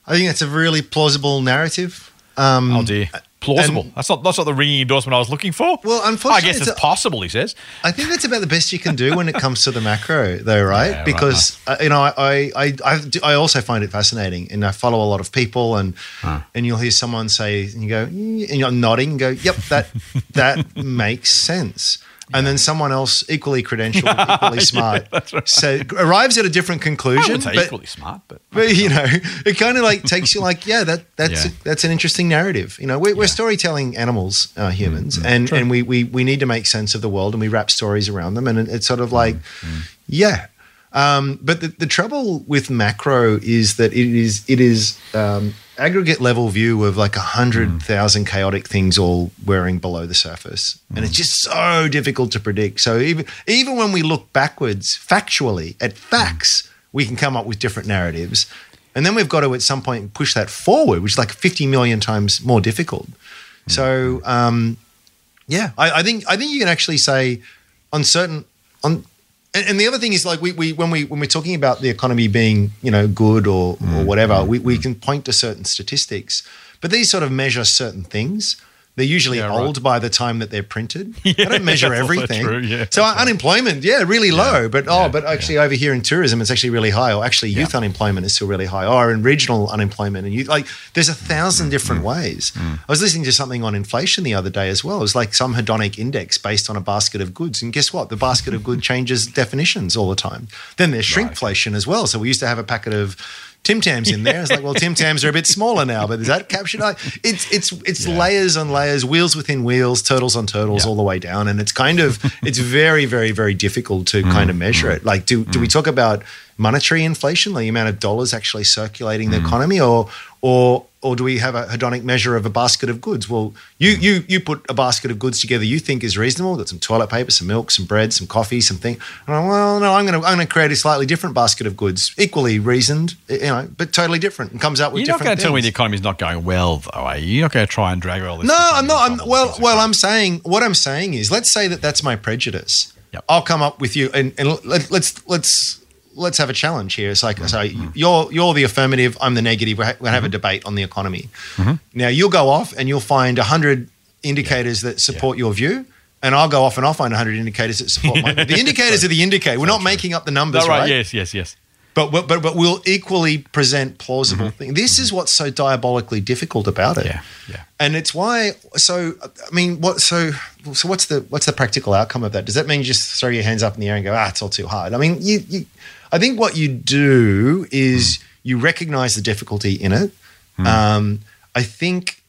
I think that's a really plausible narrative. Um,
oh dear, plausible. That's not that's not the ringing endorsement I was looking for.
Well, unfortunately,
I guess it's, it's possible. He says.
I think that's about the best you can do when it comes to the macro, though, right? Yeah, because right. Uh, you know, I, I I I also find it fascinating, and I follow a lot of people, and huh. and you'll hear someone say, and you go, and you're nodding, and go, yep, that that [laughs] makes sense and then someone else equally credentialed, equally [laughs] smart, yeah, right. so arrives at a different conclusion.
But, equally smart, but,
but you know, it kind of like takes you like, yeah, that that's yeah. that's an interesting narrative. You know, we're, we're storytelling animals, uh, humans, mm-hmm. and True. and we, we we need to make sense of the world, and we wrap stories around them, and it's sort of like, mm-hmm. yeah. Um, but the, the trouble with macro is that it is it is um, aggregate level view of like a hundred thousand mm. chaotic things all wearing below the surface, mm. and it's just so difficult to predict. So even even when we look backwards factually at facts, mm. we can come up with different narratives, and then we've got to at some point push that forward, which is like fifty million times more difficult. Mm. So um, yeah, I, I think I think you can actually say on certain on and, and, the other thing is like we, we when we when we're talking about the economy being you know good or mm, or whatever, mm, we, we mm. can point to certain statistics, but these sort of measure certain things, They're usually
Yeah, right.
old by the time that they're printed.
Yeah, [laughs]
they don't measure everything.
true, yeah,
so
right.
unemployment, yeah, really low. But oh, but actually over here in tourism, it's actually really high. Or actually, youth unemployment is still really high. Or in regional unemployment, and you like, there's a thousand different
Mm.
ways. I was listening to something on inflation the other day as well. It was like some hedonic index based on a basket of goods, and guess what? The basket of goods [laughs] changes definitions all the time. Then there's shrinkflation as well. So we used to have a packet of Tim Tams in there. It's like, well, Tim [laughs] Tams are a bit smaller now, but is that captured? It's it's it's layers on layers, wheels within wheels, turtles on turtles,
Yeah.
all the way down, and it's kind of it's very very very difficult to mm, kind of measure mm, it. Like, do do we mm. talk about monetary inflation, like the amount of dollars actually circulating the economy, or or or do we have a hedonic measure of a basket of goods? Well, you you you put a basket of goods together you think is reasonable. Got some toilet paper, some milk, some bread, some coffee, something. And I'm, well, no, I'm going to I'm going to create a slightly different basket of goods, equally reasoned, you know, but totally different, and comes out with
You're not going to tell me the economy's not going well, though, are you? You're not going to try and drag all this.
No, I'm not. I'm, well, well, I'm saying what I'm saying is, let's say that that's my prejudice.
Yep.
I'll come up with you, and, and let, let's let's let's have a challenge here. It's
Mm-hmm.
like so you're you're the affirmative, I'm the negative. We're ha- we're gonna have
Mm-hmm.
a debate on the economy. Now you'll go off and you'll find hundred indicators that support your view. And I'll go off and I'll find 100 indicators that support my. The [laughs] indicators are the indicator. We're not making up the numbers,
No, right,
right?
Yes, yes, yes.
But, but but but we'll equally present plausible
Mm-hmm.
things. This is what's so diabolically difficult about it
Yeah, yeah.
and it's why so i mean what so so what's the what's the practical outcome of that does that mean you just throw your hands up in the air and go ah it's all too hard i mean you, you i think what you do is you recognize the difficulty in it. Um, i think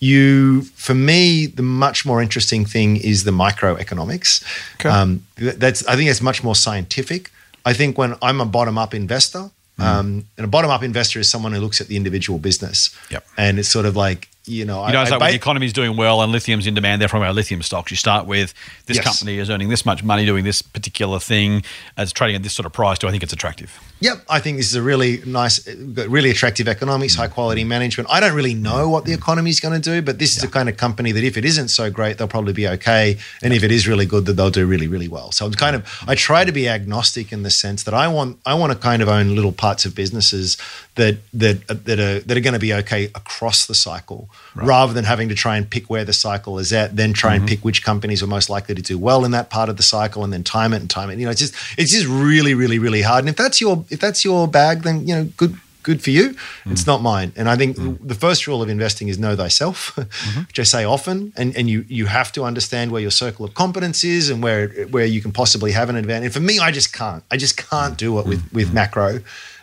you for me the much more interesting thing is the microeconomics.
Okay.
um, that's i think it's much more scientific. I think when i'm a bottom up investor um, and a bottom up investor is someone who looks at the individual business.
Yep.
and it's sort of like you know
You know, it's
I,
like when
I
the economy's doing well and lithium's in demand, therefore our lithium stocks. You start with this
Yes.
company is earning this much money doing this particular thing, as trading at this sort of price. Do I think it's attractive?
Yep, I think this is a really nice, really attractive economics, mm. high quality management. I don't really know what the economy is going to do, but this is the kind of company that if it isn't so great, they'll probably be okay, and if it is really good, that they'll do really, really well. So I'm kind of, I try to be agnostic in the sense that I want, I want to kind of own little parts of businesses that that that are that are going to be okay across the cycle, rather than having to try and pick where the cycle is at, then try and mm-hmm. pick which companies are most likely to do well in that part of the cycle, and then time it and time it. You know, it's just it's just really, really, really hard. And if that's your if that's your bag, then you know, good good for you. Mm-hmm. It's not mine. And I think mm-hmm. the first rule of investing is know thyself, [laughs] which I say often. And and you you have to understand where your circle of competence is and where where you can possibly have an advantage. And for me, I just can't. I just can't do it with with macro.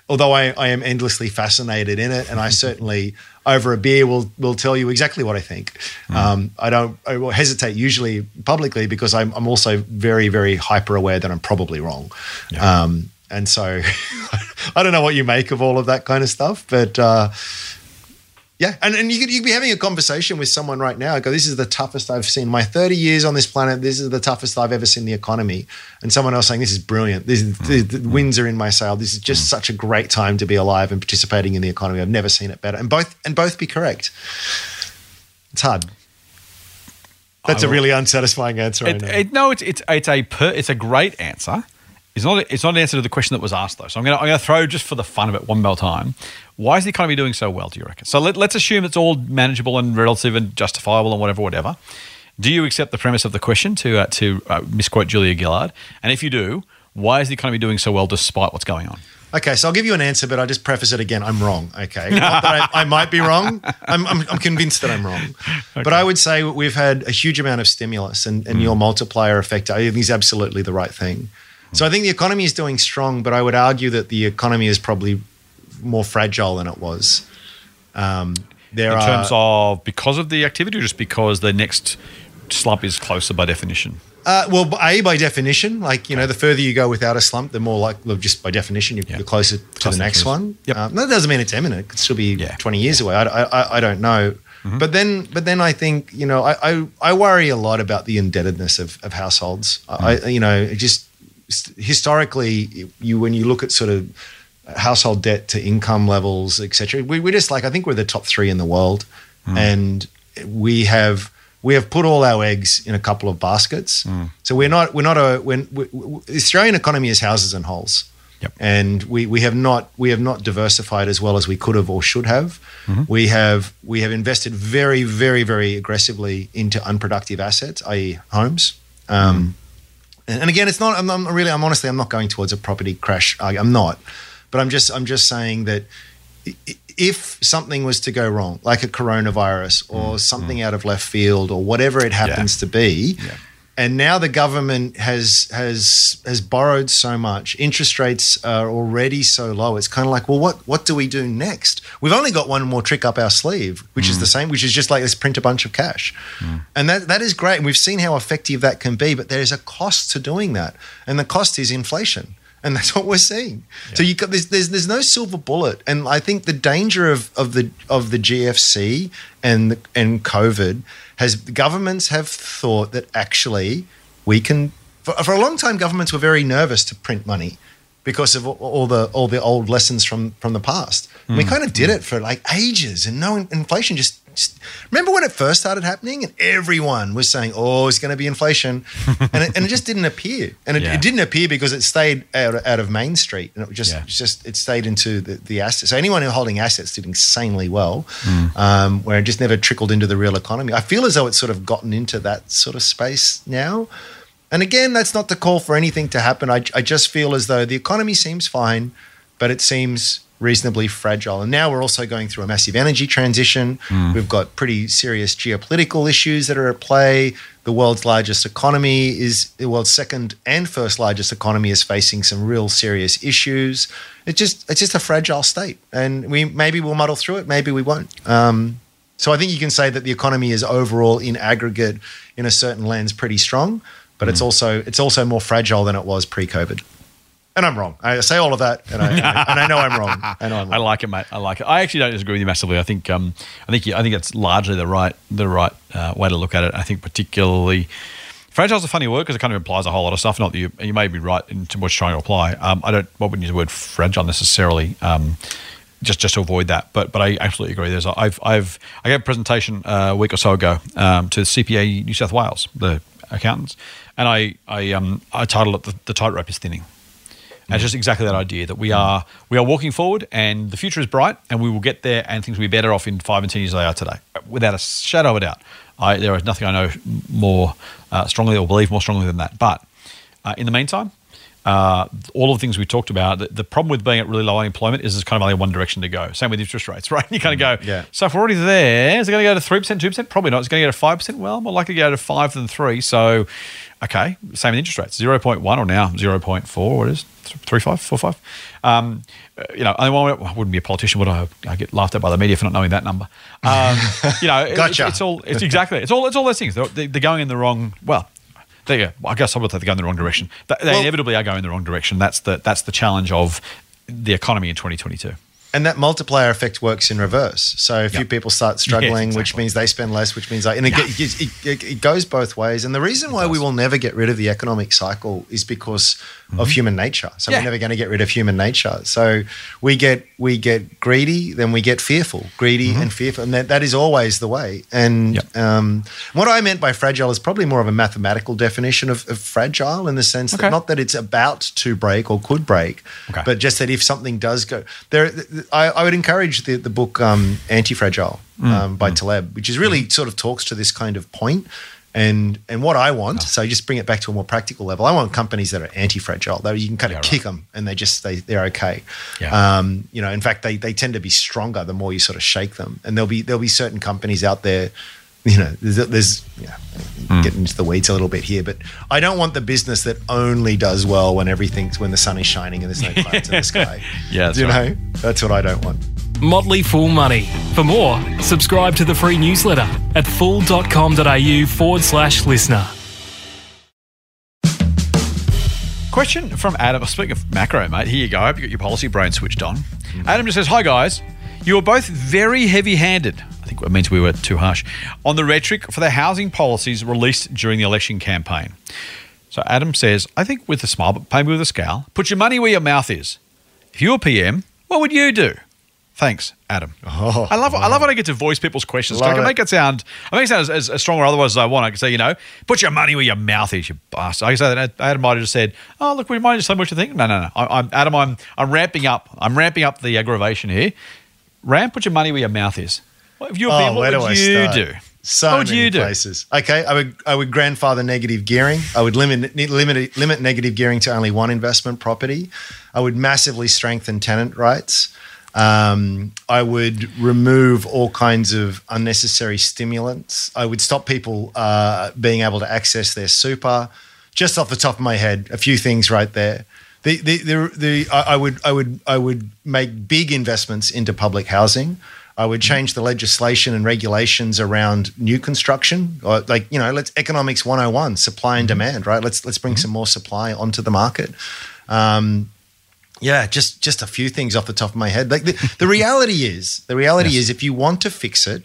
Although I, I am endlessly fascinated in it, and I [laughs] certainly over a beer will will tell you exactly what I think. Um, I don't I will hesitate usually publicly because I'm, I'm also very very hyper aware that I'm probably wrong. Um, and so [laughs] I don't know what you make of all of that kind of stuff, but uh, yeah, and, and you could, you could be having a conversation with someone right now. I go, this is the toughest I've seen. My 30 years on this planet, this is the toughest I've ever seen the economy. And someone else saying, this is brilliant. This is, hmm. the, the winds are in my sail. This is just hmm. such a great time to be alive and participating in the economy. I've never seen it better. And both and both be correct. It's hard. That's a really unsatisfying answer. I
It,
know.
it, no, it's it's it's a per, it's a great answer. It's not it's not an answer to the question that was asked though. So I'm gonna I'm gonna throw just for the fun of it one more time. Why is the economy doing so well? Do you reckon? So let, let's assume it's all manageable and relative and justifiable and whatever whatever. Do you accept the premise of the question to uh, to uh, misquote Julia Gillard? And if you do, why is the economy doing so well despite what's going on?
Okay, so I'll give you an answer, but I just preface it again. I'm wrong. Okay, [laughs] I, I might be wrong. I'm, I'm, I'm convinced that I'm wrong. [laughs] But I would say we've had a huge amount of stimulus, and, and your multiplier effect I think is absolutely the right thing. So I think the economy is doing strong, but I would argue that the economy is probably more fragile than it was. Um, there
In
are
terms of because of the activity, or just because the next slump is closer by definition?
Uh, well, a by definition, like you know, the further you go without a slump, the more like well, just by definition, you're,
Yeah.
you're closer to the next one.
Yep.
Um, that doesn't mean it's imminent. It could still be
Yeah.
20 years away. I, I, I don't know.
Mm-hmm.
But then, but then I think you know, I, I, I worry a lot about the indebtedness of, of households. I,
Mm.
you know, it just historically, you when you look at sort of household debt to income levels, etc. We, we're just like I think we're the top three in the world,
Mm.
and we have we have put all our eggs in a couple of baskets.
Mm.
So we're not we're not a when we, we, the Australian economy is houses and holes.
Yep.
and we, we have not we have not diversified as well as we could have or should have. We have we have invested very very very aggressively into unproductive assets, i.e., homes. Um, and, again, it's not. I'm, I'm really. I'm honestly. I'm not going towards a property crash. I, I'm not. But I'm just. I'm just saying that if something was to go wrong, like a coronavirus or mm, mm. something out of left field or whatever it happens to be,
Yeah.
And now the government has has has borrowed so much, interest rates are already so low. It's kind of like, well, what what do we do next? We've only got one more trick up our sleeve, which is the mm. same, which is just like let's print a bunch of cash, mm. and that that is great. And we've seen how effective that can be, but there is a cost to doing that, and the cost is inflation. And that's what we're seeing. So you got there's, there's there's no silver bullet, and I think the danger of, of the of the GFC and the, and COVID has governments have thought that actually we can. For, for a long time, governments were very nervous to print money because of all- the all the old lessons from from the past. We hmm. kind of did it hmm. for like ages, and no inflation just. just remember when it first started happening, and everyone was saying, "Oh, it's going to be inflation," [laughs] and it, and it just didn't appear, and it,
Yeah.
it didn't appear because it stayed out, out of Main Street, and it just
Yeah.
just it stayed into the, the assets. So anyone who holding assets did insanely well, hmm. um, where it just never trickled into the real economy. I feel as though it's sort of gotten into that sort of space now. And again, that's not to call for anything to happen. I, I just feel as though the economy seems fine, but it seems reasonably fragile. And now we're also going through a massive energy transition. We've got pretty serious geopolitical issues that are at play. The world's largest economy is the world's second and first largest economy is facing some real serious issues. It's just it's just a fragile state, and we maybe we'll muddle through it, maybe we won't. Um, so I think you can say that the economy is overall, in aggregate, in a certain lens, pretty strong, but it's also it's also more fragile than it was pre-COVID. And I'm wrong. I say all of that, and I, [laughs] and I know I'm wrong. I know I'm
I like it, mate. I like it. I actually don't disagree with you massively. I think, um, I think, I think that's largely the right, the right uh, way to look at it. I think particularly. Fragile is a funny word because it kind of implies a whole lot of stuff. Not that you, you may be right in what you're trying to apply. Um, I don't. I wouldn't use the word fragile necessarily. Um, just just to avoid that, but but I absolutely agree. There's a, I've I've I gave a presentation uh, a week or so ago um, to CPA New South Wales, the accountants, and I I um I titled it the, the tightrope is thinning. And it's just exactly that idea that we are we are walking forward and the future is bright and we will get there and things will be better off in five and ten years than they are today, without a shadow of a doubt. I, there is nothing I know more uh, strongly or believe more strongly than that. But uh, in the meantime, uh, all of the things we talked about, the, the problem with being at really low unemployment is there's kind of only one direction to go. Same with interest rates, [laughs] right? You kind of go,
Yeah.
so if we're already there, is it going to go to 3%, 2%? Probably not. It's going to go to 5%. Well, more likely to go to 5 than 3. So, okay, same with interest rates, 0.1 or now 0.4, what is it? 3.5, 4.5. Um, uh, you know, I, wouldn't be a politician, would I? I get laughed at by the media for not knowing that number. Um, [laughs] you know, it-
Gotcha.
it's, it's all, it's exactly, it's all, it's all those things. They're, they're going in the wrong, well, there you go. I guess I would say they're going in the wrong direction. They, they
Well-
inevitably are going in the wrong direction. That's the, that's the challenge of the economy in 2022.
And that multiplier effect works in reverse. So a
Yeah.
few people start [laughs] struggling,
Yes,
which means they spend less, which means like, and it, get- it, it, it goes both ways. And the reason why we will never get rid of the economic cycle is because of human nature. So
Mm-hmm. Yeah.
we're never going to get rid of human nature. So we get we get greedy, then we get fearful, greedy and fearful, and that, that is always the way. And
Mm-hmm. Yep.
um, what I meant by fragile is probably more of a mathematical definition of, of fragile, in the sense
Okay.
that not that it's about to break or could break,
Okay.
but just that if something does go there, th- th- I, I would encourage the, the book um, Anti-Fragile
Mm.
um, by Taleb, which is really sort of talks to this kind of. And and what I want,
Ah.
so just bring it back to a more practical level. I want companies that are anti-fragile. That you can kind of
Yeah,
kick them and they just they they're okay.
Yeah.
Um, you know, in fact, they they tend to be stronger the more you sort of shake them. And there'll be there'll be certain companies out there. [laughs] You know, there's, there's yeah,
Hmm.
getting into the weeds a little bit here, but I don't want the business that only does well when everything's when the sun is shining and there's no clouds in the sky. [laughs]
Yeah, that's
you
right.
know, that's what I don't want.
Motley Fool Money. For more, subscribe to the free newsletter at fool.com.au forward slash listener.
Question from Adam. Speaking of macro, mate, here you go. I hope you got your policy brain switched on. Adam just says, Hi, guys. You were both very heavy handed. I think it means we were too harsh on the rhetoric for the housing policies released during the election campaign. So Adam says, I think with a smile, but maybe with a scowl, put your money where your mouth is. If you were PM, what would you do? Thanks, Adam.
Oh,
I love I love when I get to voice people's questions. I can
it.
make it sound I make it sound as, as, as strong or otherwise as I want. I can say, you know, put your money where your mouth is, you bastard. I can say that Adam might have just said, "Oh, look, we might just say what you think." No, no, no. I, I'm Adam. I'm I'm ramping up. I'm ramping up the aggravation here. Ram, put your money where your mouth is. What if you were
Oh,
being, what
where
would
do I
you
start?
do?
So
what would
many
you do?
places. Okay, I would I would grandfather negative gearing. I would limit limit limit negative gearing to only one investment property. I would massively strengthen tenant rights. Um, I would remove all kinds of unnecessary stimulants. I would stop people uh, being able to access their super. Just off the top of my head, a few things right there. The, the, the, the, I I would, I would, I would make big investments into public housing. I would mm-hmm. change the legislation and regulations around new construction, or like you know, let's economics 101, supply and mm-hmm. demand, right? Let's let's bring mm-hmm. some more supply onto the market. Um, yeah, just just a few things off the top of my head. Like the, the reality is, the reality
Yes.
is, if you want to fix it,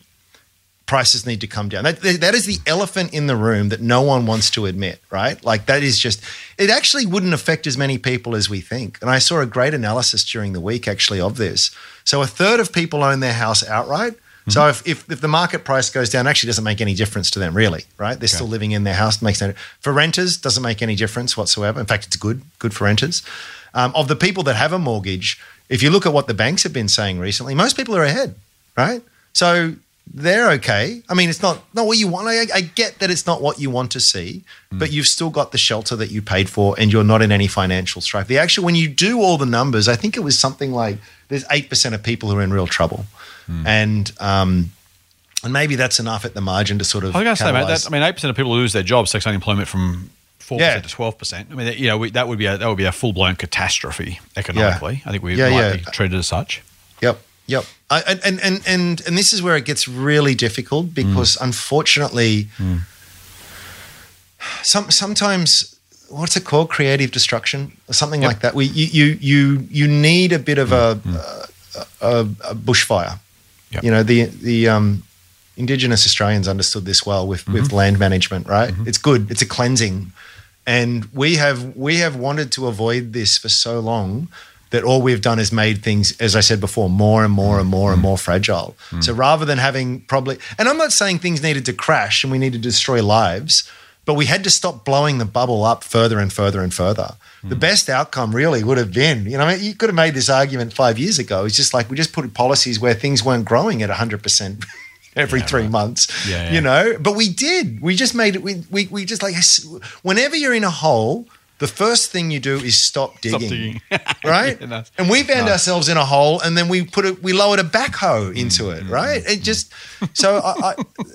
prices need to come down. That, that is the elephant in the room that no one wants to admit, right? Like that is just, it actually wouldn't affect as many people as we think. And I saw a great analysis during the week actually of this. So a third of people own their house outright. So if, if, if the market price goes down, it actually doesn't make any difference to them, really, right? They're still living in their house. Makes no for renters doesn't make any difference whatsoever. In fact, it's good, good for renters. Um, of the people that have a mortgage, if you look at what the banks have been saying recently, most people are ahead, right? So they're okay. I mean, it's not not what you want. I, I get that it's not what you want to see, but you've still got the shelter that you paid for, and you're not in any financial strife. The actual when you do all the numbers, I think it was something like there's eight percent of people who are in real trouble, and um, and maybe that's enough at the margin to sort of.
I was going to say, mate. That, I mean, eight percent of people lose their jobs, takes unemployment from four
Yeah.
percent to twelve percent. I mean, that, you know, we, that would be a, that would be a full blown catastrophe economically. I think we
Yeah,
might
yeah.
be treated as such.
Yep. Yep. I, and, and, and, and, and this is where it gets really difficult mm. because unfortunately, mm. some, sometimes, what's it called? Creative destruction or something
Yep.
like that. We, you, you, you, you need a bit of mm. a, a, a, a bushfire.
Yep.
You know, the, the, um, Indigenous Australians understood this well with, with mm-hmm. land management, right? Mm-hmm. It's good. It's a cleansing. And we have we have wanted to avoid this for so long that all we've done is made things, as I said before, more and more and more and more fragile. Mm. So rather than having probably, and I'm not saying things needed to crash and we need to destroy lives, but we had to stop blowing the bubble up further and further and further. The mm. best outcome really would have been, you know, I mean, you could have made this argument five years ago. It's just like we just put policies where things weren't growing at 100% [laughs] every three months,
Yeah, yeah.
you know, but we did. We just made it, we, we, we just like, whenever you're in a hole, the first thing you do is stop digging,
digging. [laughs]
right?
Yeah.
And we found ourselves in a hole, and then we put it, we lowered a backhoe mm, into it, mm, right? It mm. just so I, I,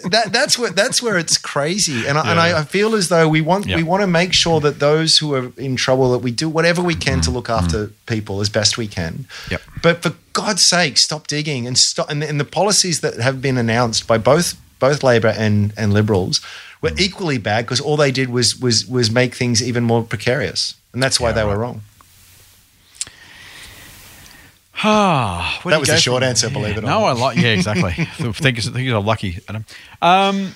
that that's where that's where it's crazy, and I, and
Yeah.
I, I feel as though we want
Yeah.
we want to make sure that those who are in trouble that we do whatever we can to look after people as best we can.
Yep.
But for God's sake, stop digging and stop. And, and the policies that have been announced by both both Labor and and Liberals were equally bad because all they did was was was make things even more precarious, and that's why
Yeah,
they
right.
were wrong. [sighs]
Ah,
That was the short
from-
answer, believe it or
no,
not.
I like. Yeah, exactly. [laughs] think you, think you're lucky, Adam. Um,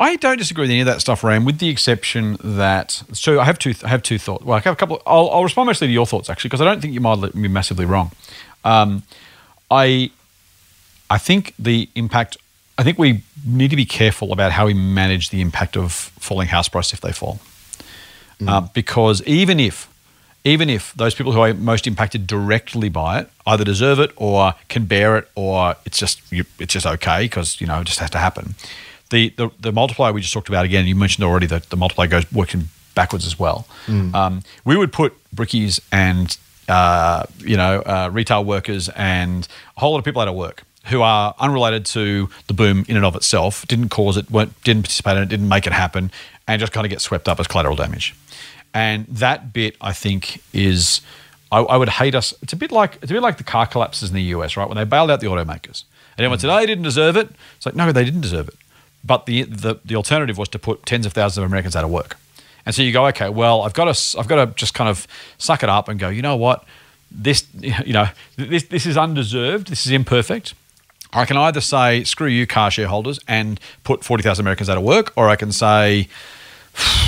I don't disagree with any of that stuff, Ram, with the exception that. So I have two. I have two thoughts. Well, I have a couple. I'll, I'll respond mostly to your thoughts actually, because I don't think you might be massively wrong. Um, I, I think the impact. I think we need to be careful about how we manage the impact of falling house price if they fall, uh, because even if even if those people who are most impacted directly by it either deserve it or can bear it or it's just you, it's just okay because you know it just has to happen. The, the the multiplier we just talked about again, you mentioned already that the multiplier goes working backwards as well. Um, we would put brickies and uh, you know uh, retail workers and a whole lot of people out of work who are unrelated to the boom in and of itself, didn't cause it, weren't, didn't participate in it, didn't make it happen, and just kind of get swept up as collateral damage. And that bit, I think, is I, I would hate us. It's a bit like it's a bit like the car collapses in the US, right? When they bailed out the automakers, and everyone said, mm. "Oh, they didn't deserve it." It's like, no, they didn't deserve it. But the the, the alternative was to put tens of thousands of Americans out of work. And so you go, okay, well, I've got to I've got to just kind of suck it up and go. You know what? This [laughs] you know this this is undeserved. This is imperfect. I can either say, screw you, car shareholders, and put 40,000 Americans out of work, or I can say,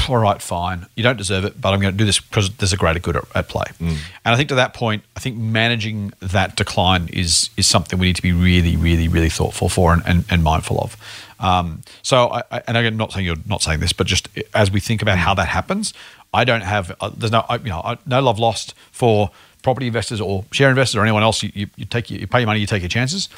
all right, fine, you don't deserve it, but I'm going to do this because there's a greater good at, at play. And I think to that point, I think managing that decline is is something we need to be really, really, really thoughtful for and, and, and mindful of. Um, so, I, I, and again, not saying you're not saying this, but just as we think about how that happens, I don't have uh, there's no I- you know I- no love lost for property investors or share investors or anyone else. You, you, you take you pay your money, you take your chances.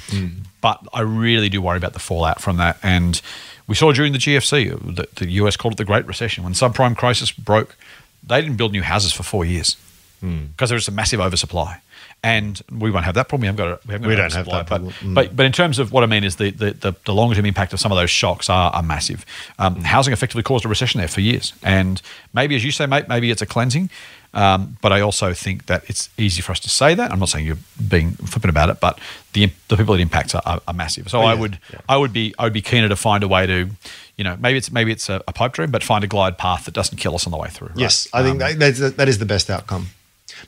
But I really do worry about the fallout from that. And we saw during the GFC, the, the US called it the Great Recession when subprime crisis broke. They didn't build new houses for four years because there was a massive oversupply. And we won't have that problem. We haven't got a, we, haven't got
We don't have that problem. Mm.
But, but but in terms of what I mean is the the, the, the longer term impact of some of those shocks are, are massive. Um,
Mm.
Housing effectively caused a recession there for years, and maybe as you say, mate, maybe it's a cleansing. Um, but I also think that it's easy for us to say that. I'm not saying you're being flippant about it, but the the people it impacts are, are, are massive. So I
Oh, yeah,
would
yeah.
I would be I would be keener to find a way to, you know, maybe it's maybe it's a, a pipe dream, but find a glide path that doesn't kill us on the way through. right?
Yes, I think
Um,
that, that's, that is the best outcome.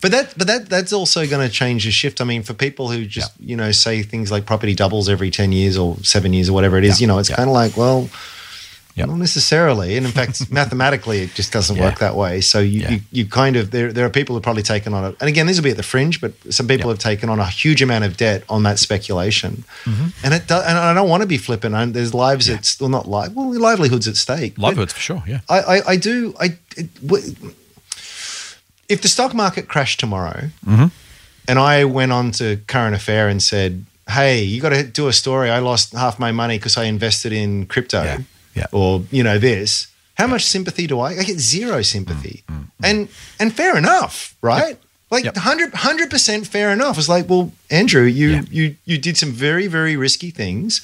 But that, but that, that's also going to change the shift. I mean, for people who just you know say things like property doubles every ten years or seven years or whatever it is,
Yeah,
you know, it's
yeah.
kind of like, well,
Yep.
not necessarily. And in fact, [laughs] mathematically, it just doesn't
Yeah.
work that way. So you,
Yeah.
you, you kind of there, there are people who've probably taken on it. And again, these will be at the fringe, but some people
Yep.
have taken on a huge amount of debt on that speculation.
Mm-hmm.
And it does, and I don't want to be flippant. And there's lives at well, not live, well, livelihoods at stake.
Livelihoods for sure. Yeah.
I, I, I do. I it, w- if the stock market crashed tomorrow,
Mm-hmm.
and I went on to current affair and said, "Hey, you got to do a story. I lost half my money because I invested in crypto,
Yeah, yeah.
or you know this." How much sympathy do I? I get zero sympathy,
Mm,
and and fair enough, right? Like
Yep.
100 percent fair enough. It's like, well, Andrew, you
Yeah. Mm-hmm.
you you did some very very risky things,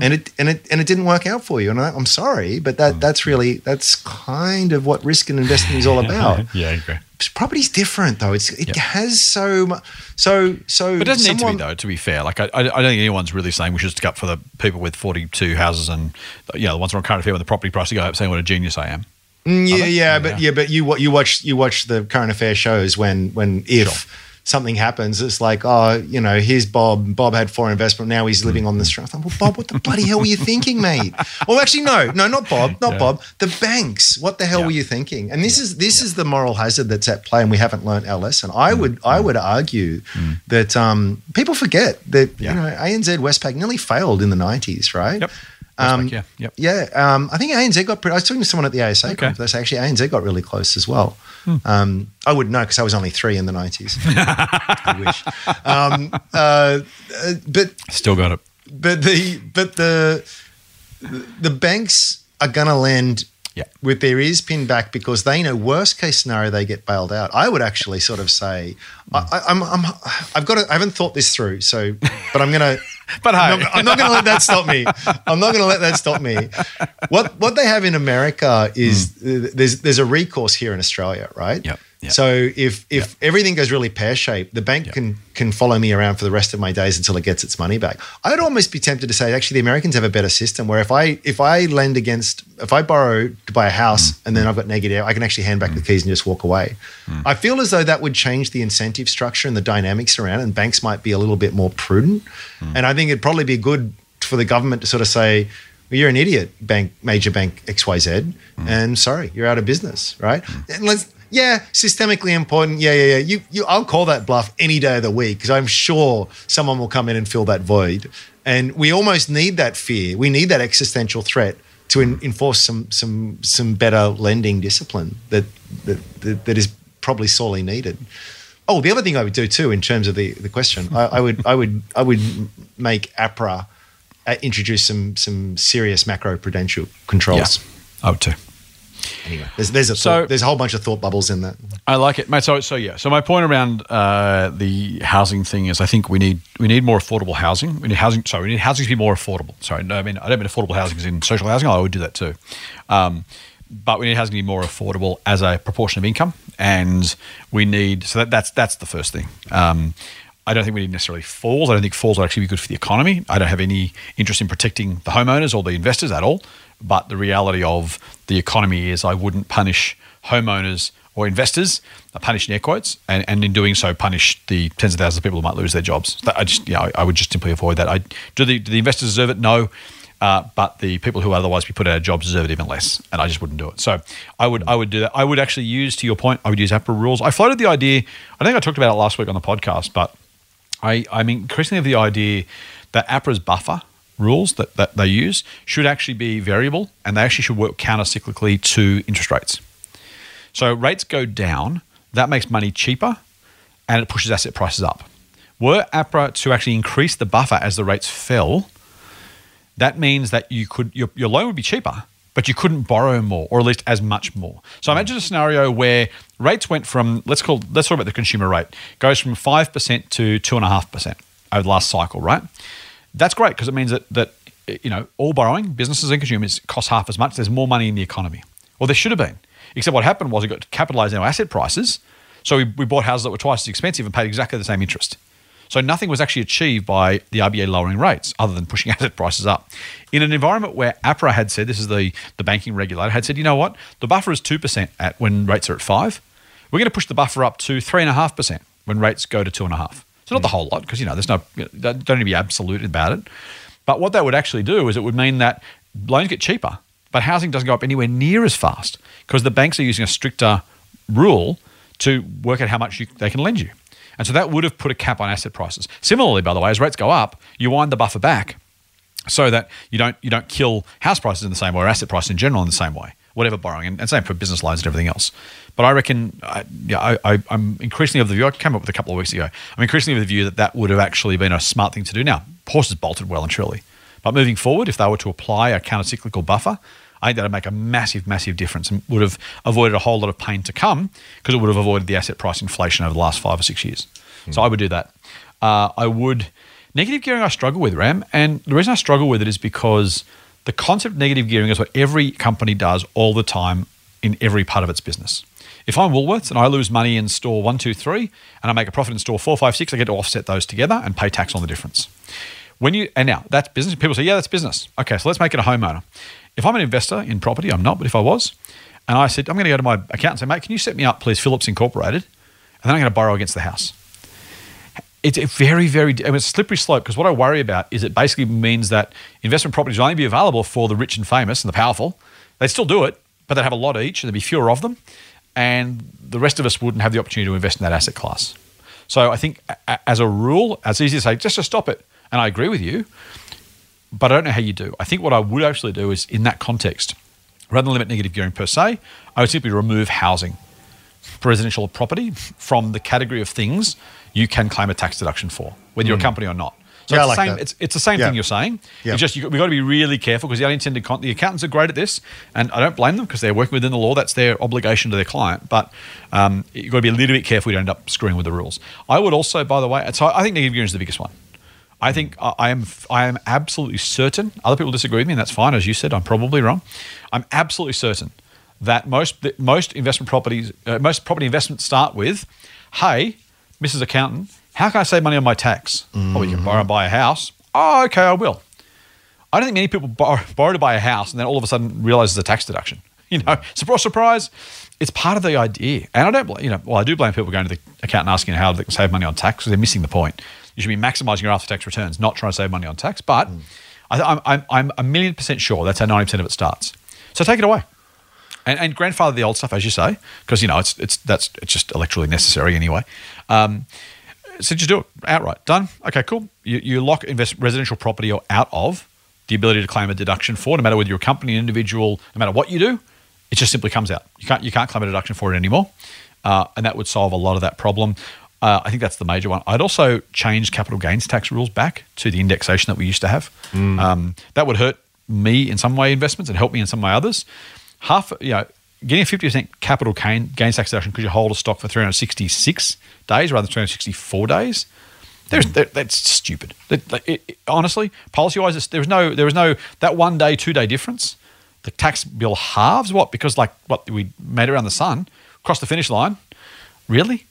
and it and it and it didn't work out for you. And I, I'm sorry, but
Mm.
that that's really that's kind of what risk and investing is all [laughs] about.
yeah, I agree.
Property's different though. It's it
Yep.
has so much. So so
But it doesn't need to be though. To be fair, like I, I I don't think anyone's really saying we should stick up for the people with forty-two houses and you know the ones who are on current affair when the property price to go up, saying what a genius I am.
Mm, yeah, yeah,
Yeah.
but yeah, but you what you watch you watch the current affair shows when when if
Sure.
Something happens, it's like oh you know here's Bob. Bob had four investment. Now he's living on the street. I thought, well, Bob, what the bloody hell were you thinking, mate? Well, actually, no, no, not Bob, not
Yeah.
Bob. The banks. What the hell
Yeah.
were you thinking? And this is this is the moral hazard that's at play, and we haven't learned our lesson. I mm. would I mm. would argue mm. that um, people forget that
Yeah.
you know ANZ Westpac nearly failed in the nineties, right?
Yep.
Um,
yeah, yep.
Yeah, um, I think ANZ got. Pretty, I was talking to someone at the ASA
Okay.
conference. They say actually ANZ got really close as well. Um, I wouldn't know because I was only three in the nineties. [laughs] I wish. Um, uh, uh, but
Still got it.
but the but the the banks are going to lend
Yeah.
with their ears pinned back because they know worst case scenario they get bailed out. I would actually sort of say I, I, I'm, I'm I've got to, I haven't thought this through. So, but I'm to. [laughs]
But hey.
I'm not, I'm not going to let that stop me. I'm not going to let that stop me. What what they have in America is uh, there's there's a recourse here in Australia, right?
Mm. Yep, yep.
So if if everything goes really pear shaped, the bank
Yep.
can can follow me around for the rest of my days until it gets its money back. I'd almost be tempted to say actually the Americans have a better system where if I if I lend against if I borrow to buy a house
Mm.
and then I've got negative, I can actually hand back the keys and just walk away.
Mm.
I feel as though that would change the incentive structure and the dynamics around, it, and banks might be a little bit more prudent.
Mm.
And I think it'd probably be good for the government to sort of say. Well, you're an idiot, bank, major bank XYZ,
Mm.
and sorry, you're out of business, right? And let's, yeah, systemically important. Yeah, yeah, yeah. You, you, I'll call that bluff any day of the week because I'm sure someone will come in and fill that void. And we almost need that fear. We need that existential threat to en- enforce some, some, some better lending discipline that, that, that, that is probably sorely needed. Oh, the other thing I would do too, in terms of the, the question, I, I would, I would, I would make APRA uh, introduce some, some serious macro prudential controls.
Yeah, I would too.
Anyway, there's there's a
So-
thought, there's a whole bunch of thought bubbles in that.
I like it, mate. So, so yeah. So my point around uh, the housing thing is, I think we need we need more affordable housing. We need housing. Sorry, we need housing to be more affordable. Sorry, no, I mean I don't mean affordable housing as in social housing. I would do that too, um, but we need housing to be more affordable as a proportion of income, and we need so that, that's that's the first thing. Um, I don't think we need necessarily falls. I don't think falls will actually be good for the economy. I don't have any interest in protecting the homeowners or the investors at all. But the reality of the economy is I wouldn't punish homeowners or investors, I punish in air quotes, and, and in doing so, punish the tens of thousands of people who might lose their jobs. I just, you know, I would just simply avoid that. I do the do the investors deserve it? No. Uh, but the people who would otherwise be put out of jobs deserve it even less, and I just wouldn't do it. So I would I would do that. I would actually use, to your point, I would use APRA rules. I floated the idea. I think I talked about it last week on the podcast, but I, I'm increasingly of the idea that APRA's buffer rules that, that they use should actually be variable, and they actually should work counter cyclically to interest rates. So rates go down, that makes money cheaper, and it pushes asset prices up. Were APRA to actually increase the buffer as the rates fell, that means that you could your, your loan would be cheaper, but you couldn't borrow more, or at least as much more. So imagine a scenario where rates went from let's call let's talk about the consumer rate goes from five percent to two and a half percent over the last cycle, right? That's great because it means that that you know all borrowing, businesses and consumers cost half as much. There's more money in the economy. Well, there should have been. Except what happened was we got capitalized in our asset prices. So we, we bought houses that were twice as expensive and paid exactly the same interest. So nothing was actually achieved by the RBA lowering rates other than pushing [laughs] asset prices up. In an environment where APRA had said, this is the, the banking regulator, had said, you know what, the buffer is 2% at when rates are at 5 We're going to push the buffer up to 3.5% when rates go to 2.5 So not the whole lot, because, you know, there's no, don't need to be absolute about it. But what that would actually do is it would mean that loans get cheaper, but housing doesn't go up anywhere near as fast because the banks are using a stricter rule to work out how much you, they can lend you. And so that would have put a cap on asset prices. Similarly, by the way, as rates go up, you wind the buffer back so that you don't you don't kill house prices in the same way or asset prices in general in the same way, whatever borrowing, and, and same for business loans and everything else. But I reckon, I, yeah, I, am increasingly of the view. I came up with a couple of weeks ago. I'm increasingly of the view that that would have actually been a smart thing to do. Now, horses bolted well and truly, but moving forward, if they were to apply a countercyclical buffer, I think that'd make a massive, massive difference and would have avoided a whole lot of pain to come because it would have avoided the asset price inflation over the last five or six years. Mm. So I would do that. Uh, I would negative gearing. I struggle with Ram, and the reason I struggle with it is because the concept of negative gearing is what every company does all the time in every part of its business. If I'm Woolworths and I lose money in store one, two, three, and I make a profit in store four, five, six, I get to offset those together and pay tax on the difference. When you and now that's business. People say, yeah, that's business. Okay, so let's make it a homeowner. If I'm an investor in property, I'm not, but if I was, and I said, I'm going to go to my accountant and say, mate, can you set me up, please, Phillips Incorporated, and then I'm going to borrow against the house. It's a very, very, I mean, it's a slippery slope because what I worry about is it basically means that investment properties will only be available for the rich and famous and the powerful. They'd still do it, but they'd have a lot each and there'd be fewer of them. And the rest of us wouldn't have the opportunity to invest in that asset class. So I think as a rule, it's easy to say, just to stop it. And I agree with you but I don't know how you do. I think what I would actually do is in that context, rather than limit negative gearing per se, I would simply remove housing residential property from the category of things you can claim a tax deduction for, whether you're a hmm. company or not. So yeah, it's, the same, it's, it's, the same yeah. thing you're saying. Yeah. It's just you, we've got to be really careful because the unintended con- the accountants are great at this, and I don't blame them because they're working within the law. That's their obligation to their client. But um, you've got to be a little bit careful you don't end up screwing with the rules. I would also, by the way, so I think negative gearing is the biggest one. I think I am I am absolutely certain. Other people disagree with me, and that's fine. As you said, I'm probably wrong. I'm absolutely certain that most most investment properties, uh, most property investments start with, "Hey, Mrs. Accountant, how can I save money on my tax? Mm-hmm. Oh, you can borrow and buy a house. Oh, okay, I will. I don't think many people borrow, [laughs] borrow to buy a house and then all of a sudden realize it's a tax deduction. [laughs] You know, surprise, surprise. It's part of the idea, and I don't, you know, well, I do blame people going to the accountant asking how they can save money on tax because they're missing the point. You should be maximizing your after tax returns, not trying to save money on tax. But mm. I, I'm, I'm a million percent sure that's how 90% of it starts. So take it away. And, and grandfather the old stuff, as you say, because you know it's it's that's it's just electorally necessary anyway. Um, so just do it outright. Done. Okay, cool. You, you lock invest residential property or out of the ability to claim a deduction for, no matter whether you're a company, an individual, no matter what you do, it just simply comes out. You can't you can't claim a deduction for it anymore, uh, and that would solve a lot of that problem. Uh, I think that's the major one. I'd also change capital gains tax rules back to the indexation that we used to have. Mm. Um, that would hurt me in some way investments and help me in some way others. Half, you know, getting a 50% capital gain, gains tax deduction because you hold a stock for 366 days rather than 364 days. There's, mm. that's stupid. It, it, it, honestly, policy wise, there was no, there was no that one day, two day difference. The tax bill halves what because like what we made around the sun, across the finish line. Really?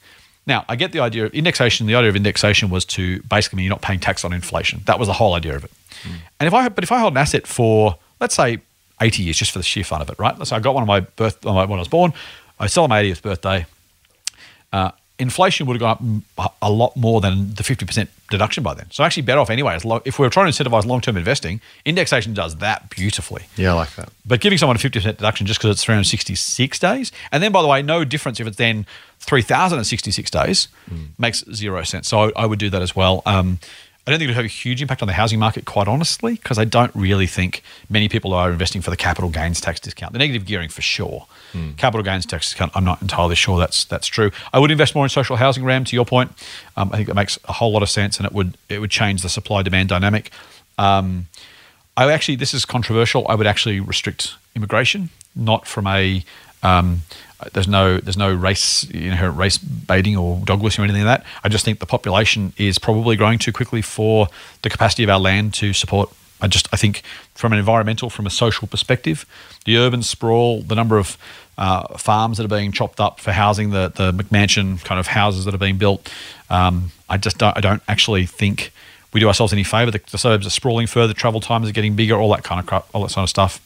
Now, I get the idea of indexation. The idea of indexation was to basically mean you're not paying tax on inflation. That was the whole idea of it. Mm. And if I, but if I hold an asset for, let's say, 80 years, just for the sheer fun of it, right? So I got one of my birth, on my, when I was born. I sell on my 80th birthday. Uh, inflation would have gone up a lot more than the 50% deduction by then. So actually better off anyway. If we are trying to incentivize long-term investing, indexation does that beautifully.
Yeah, I like that.
But giving someone a 50% deduction just because it's 366 days, and then by the way, no difference if it's then 3,066 days, mm. makes zero sense. So I, I, would do that as well. Um, I don't think it would have a huge impact on the housing market, quite honestly, because I don't really think many people are investing for the capital gains tax discount. The negative gearing for sure. Mm. Capital gains tax discount, I'm not entirely sure that's that's true. I would invest more in social housing, Ram. To your point, um, I think that makes a whole lot of sense, and it would it would change the supply demand dynamic. Um, I actually, this is controversial. I would actually restrict immigration, not from a um, there's no there's no race you know race baiting or dog whistling or anything like that. I just think the population is probably growing too quickly for the capacity of our land to support. I just I think from an environmental, from a social perspective, the urban sprawl, the number of uh, farms that are being chopped up for housing, the the McMansion kind of houses that are being built. Um, I just don't I don't actually think we do ourselves any favour. The, the suburbs are sprawling further, travel times are getting bigger, all that kind of crap, all that sort of stuff.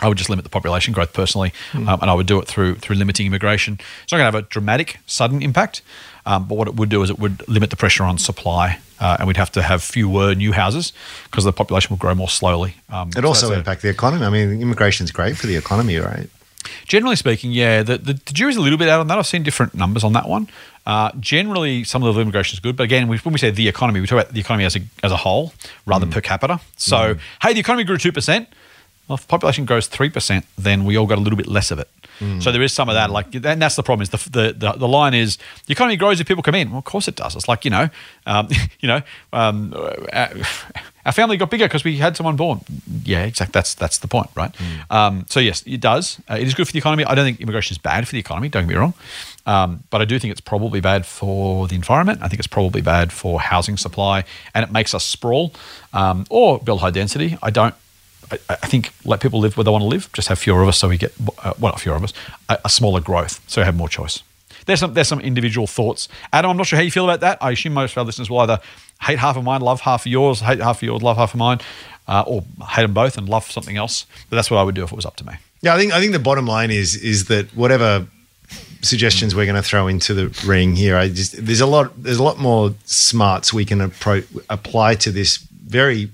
I would just limit the population growth personally, mm. um, and I would do it through through limiting immigration. It's not going to have a dramatic, sudden impact, um, but what it would do is it would limit the pressure on supply, uh, and we'd have to have fewer new houses because the population will grow more slowly.
Um, it so also impact the economy. I mean, immigration is great for the economy, right?
Generally speaking, yeah. The, the, the, jury's a little bit out on that. I've seen different numbers on that one. Uh, generally, some of the immigration is good, but again, when we say the economy, we talk about the economy as a, as a whole rather mm. per capita. So, mm. hey, the economy grew two percent well, if population grows 3%, then we all got a little bit less of it. Mm. So there is some of that. Like, and that's the problem. Is the, the, the the line is the economy grows if people come in. Well, of course it does. It's like you know, um, [laughs] you know, um, our, our, family got bigger because we had someone born. Yeah, exactly. That's that's the point, right? Mm. Um, so yes, it does. Uh, it is good for the economy. I don't think immigration is bad for the economy. Don't get me wrong, um, but I do think it's probably bad for the environment. I think it's probably bad for housing supply, and it makes us sprawl um, or build high density. I don't I, I, think let people live where they want to live. Just have fewer of us, so we get uh, well, not fewer of us, a, a, smaller growth, so we have more choice. There's some there's some individual thoughts. Adam, I'm not sure how you feel about that. I assume most of our listeners will either hate half of mine, love half of yours, hate half of yours, love half of mine, uh, or hate them both and love something else. But that's what I would do if it was up to me.
Yeah, I think I think the bottom line is is that whatever suggestions we're going to throw into the ring here, I just there's a lot there's a lot more smarts we can appro- apply to this very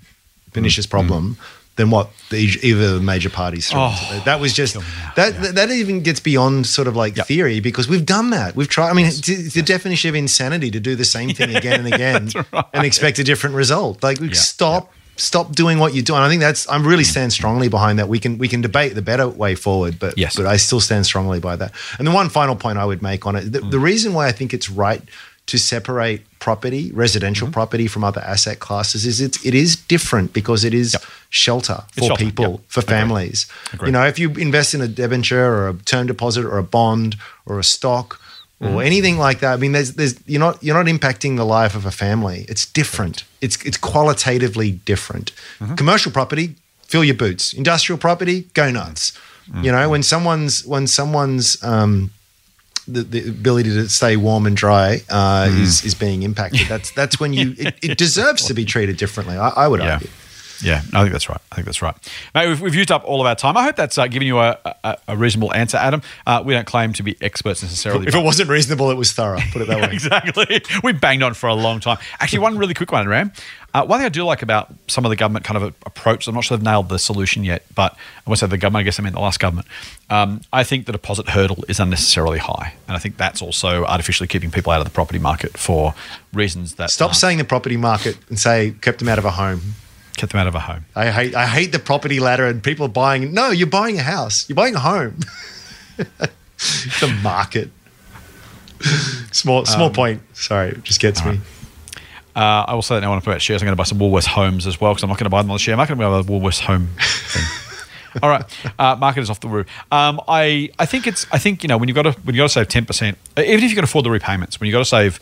pernicious mm. problem. Mm than what the, either the major parties threw. Oh, that was just that, yeah. that even gets beyond sort of like yep. theory because we've done that. We've tried. I mean, yes. the, the definition of insanity to do the same thing [laughs] again and again right. and expect a different result. Like, yeah. stop. Stop doing what you're doing. I think that's. I'm really stand strongly behind that. We can we can debate the better way forward, but
yes.
but I still stand strongly by that. And the one final point I would make on it, the, mm. the reason why I think it's right to separate property, residential mm-hmm. property from other asset classes is it's it is different because it is yep. shelter for shelter. people, yep. for families. Agreed. You know, if you invest in a debenture or a term deposit or a bond or a stock or mm-hmm. anything like that, I mean there's there's you're not you're not impacting the life of a family. It's different. It's it's qualitatively different. Mm-hmm. Commercial property, fill your boots. Industrial property, go nuts. Mm-hmm. You know, when someone's when someone's um, the, the, ability to stay warm and dry uh, mm. is is being impacted. That's that's when you [laughs] it, it deserves to be treated differently. I, I would
yeah.
argue.
Yeah, I think that's right. I think that's right. Mate, we've, we've used up all of our time. I hope that's uh, given you a, a, a, reasonable answer, Adam. Uh, we don't claim to be experts necessarily.
If it wasn't reasonable, it was thorough. Put it that [laughs]
yeah,
way.
Exactly. We banged on for a long time. Actually, one really quick one, Ram. Uh, one thing I do like about some of the government kind of approach, I'm not sure they've nailed the solution yet, but I want to say the government, I guess I mean the last government. Um, I think the deposit hurdle is unnecessarily high. And I think that's also artificially keeping people out of the property market for reasons that.
Stop saying the property market and say kept them out of a home.
Kept them out of a home.
I hate, I hate the property ladder and people buying. No, you're buying a house, you're buying a home. [laughs] the market. small small um, point. Sorry, it just gets me. Right.
Uh, I will say that now when I put out shares, I'm going to buy some Woolworths homes as well because I'm not going to buy them on the share market. I'm going to buy the Woolworths home thing. [laughs] All right, uh, market is off the roof. Um, I I think it's I think you know when you've got to when you got to save ten percent, even if you can afford the repayments, when you have got to save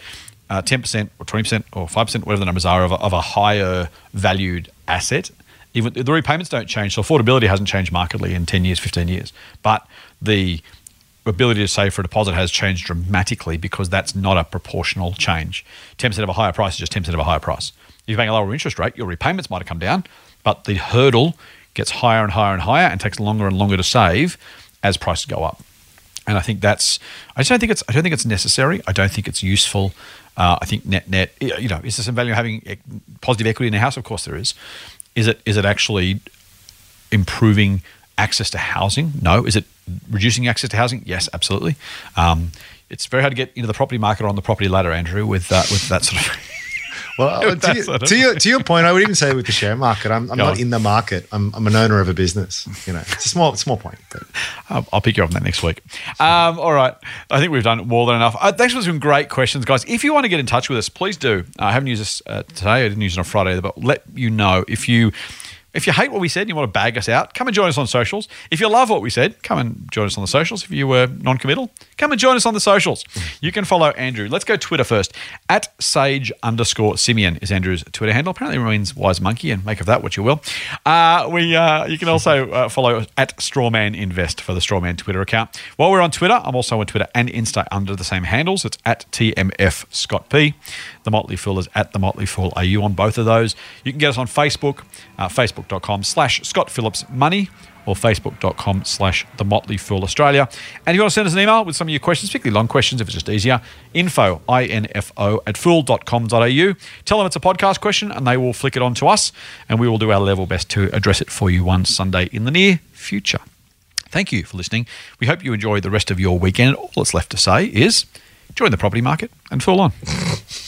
uh, ten uh, percent or twenty percent or five percent, whatever the numbers are of a, of a higher valued asset, even the repayments don't change. So affordability hasn't changed markedly in ten years, fifteen years, but the ability to save for a deposit has changed dramatically because that's not a proportional change. 10% of a higher price is just 10% of a higher price. If you're paying a lower interest rate, your repayments might have come down, but the hurdle gets higher and higher and higher and takes longer and longer to save as prices go up. And I think that's. I just don't think it's. I don't think it's necessary. I don't think it's useful. Uh, I think net net. You know, is there some value in having e- positive equity in a house? Of course there is. Is it? Is it actually improving access to housing? No. Is it reducing access to housing? Yes, absolutely. Um, it's very hard to get into the property market or on the property ladder, Andrew, with uh, with that sort of.
Well, [laughs] to,
That's
you-
sort of-
to, your, to your point, I would even say with the share market, I'm, I'm not
on.
in the market. I'm, I'm an owner of a business. You know, it's a small small point. But
I'll, I'll pick you up on that next week. Um, all right. I think we've done more than enough. Uh, thanks for some great questions, guys. If you want to get in touch with us, please do. Uh, I haven't used this uh, today. I didn't use it on Friday, either, but let you know if you. If you hate what we said and you want to bag us out, come and join us on socials. If you love what we said, come and join us on the socials. If you were non-committal, come and join us on the socials. You can follow Andrew. Let's go Twitter first. At sage underscore Simian is Andrew's Twitter handle. Apparently it means wise monkey, and make of that what you will. Uh, we uh, you can also uh, follow at Strawman Invest for the Strawman Twitter account. While we're on Twitter, I'm also on Twitter and Insta under the same handles. It's at TMF Scott P. The Motley Fool is at the Motley Fool AU on both of those. You can get us on Facebook, uh, facebook.com slash Scott Phillips Money or facebook.com slash the Motley Fool Australia. And if you want to send us an email with some of your questions, particularly long questions if it's just easier, info, I-N-F-O, at fool.com.au. Tell them it's a podcast question and they will flick it on to us and we will do our level best to address it for you one Sunday in the near future. Thank you for listening. We hope you enjoy the rest of your weekend. All that's left to say is join the property market and fool on. [laughs]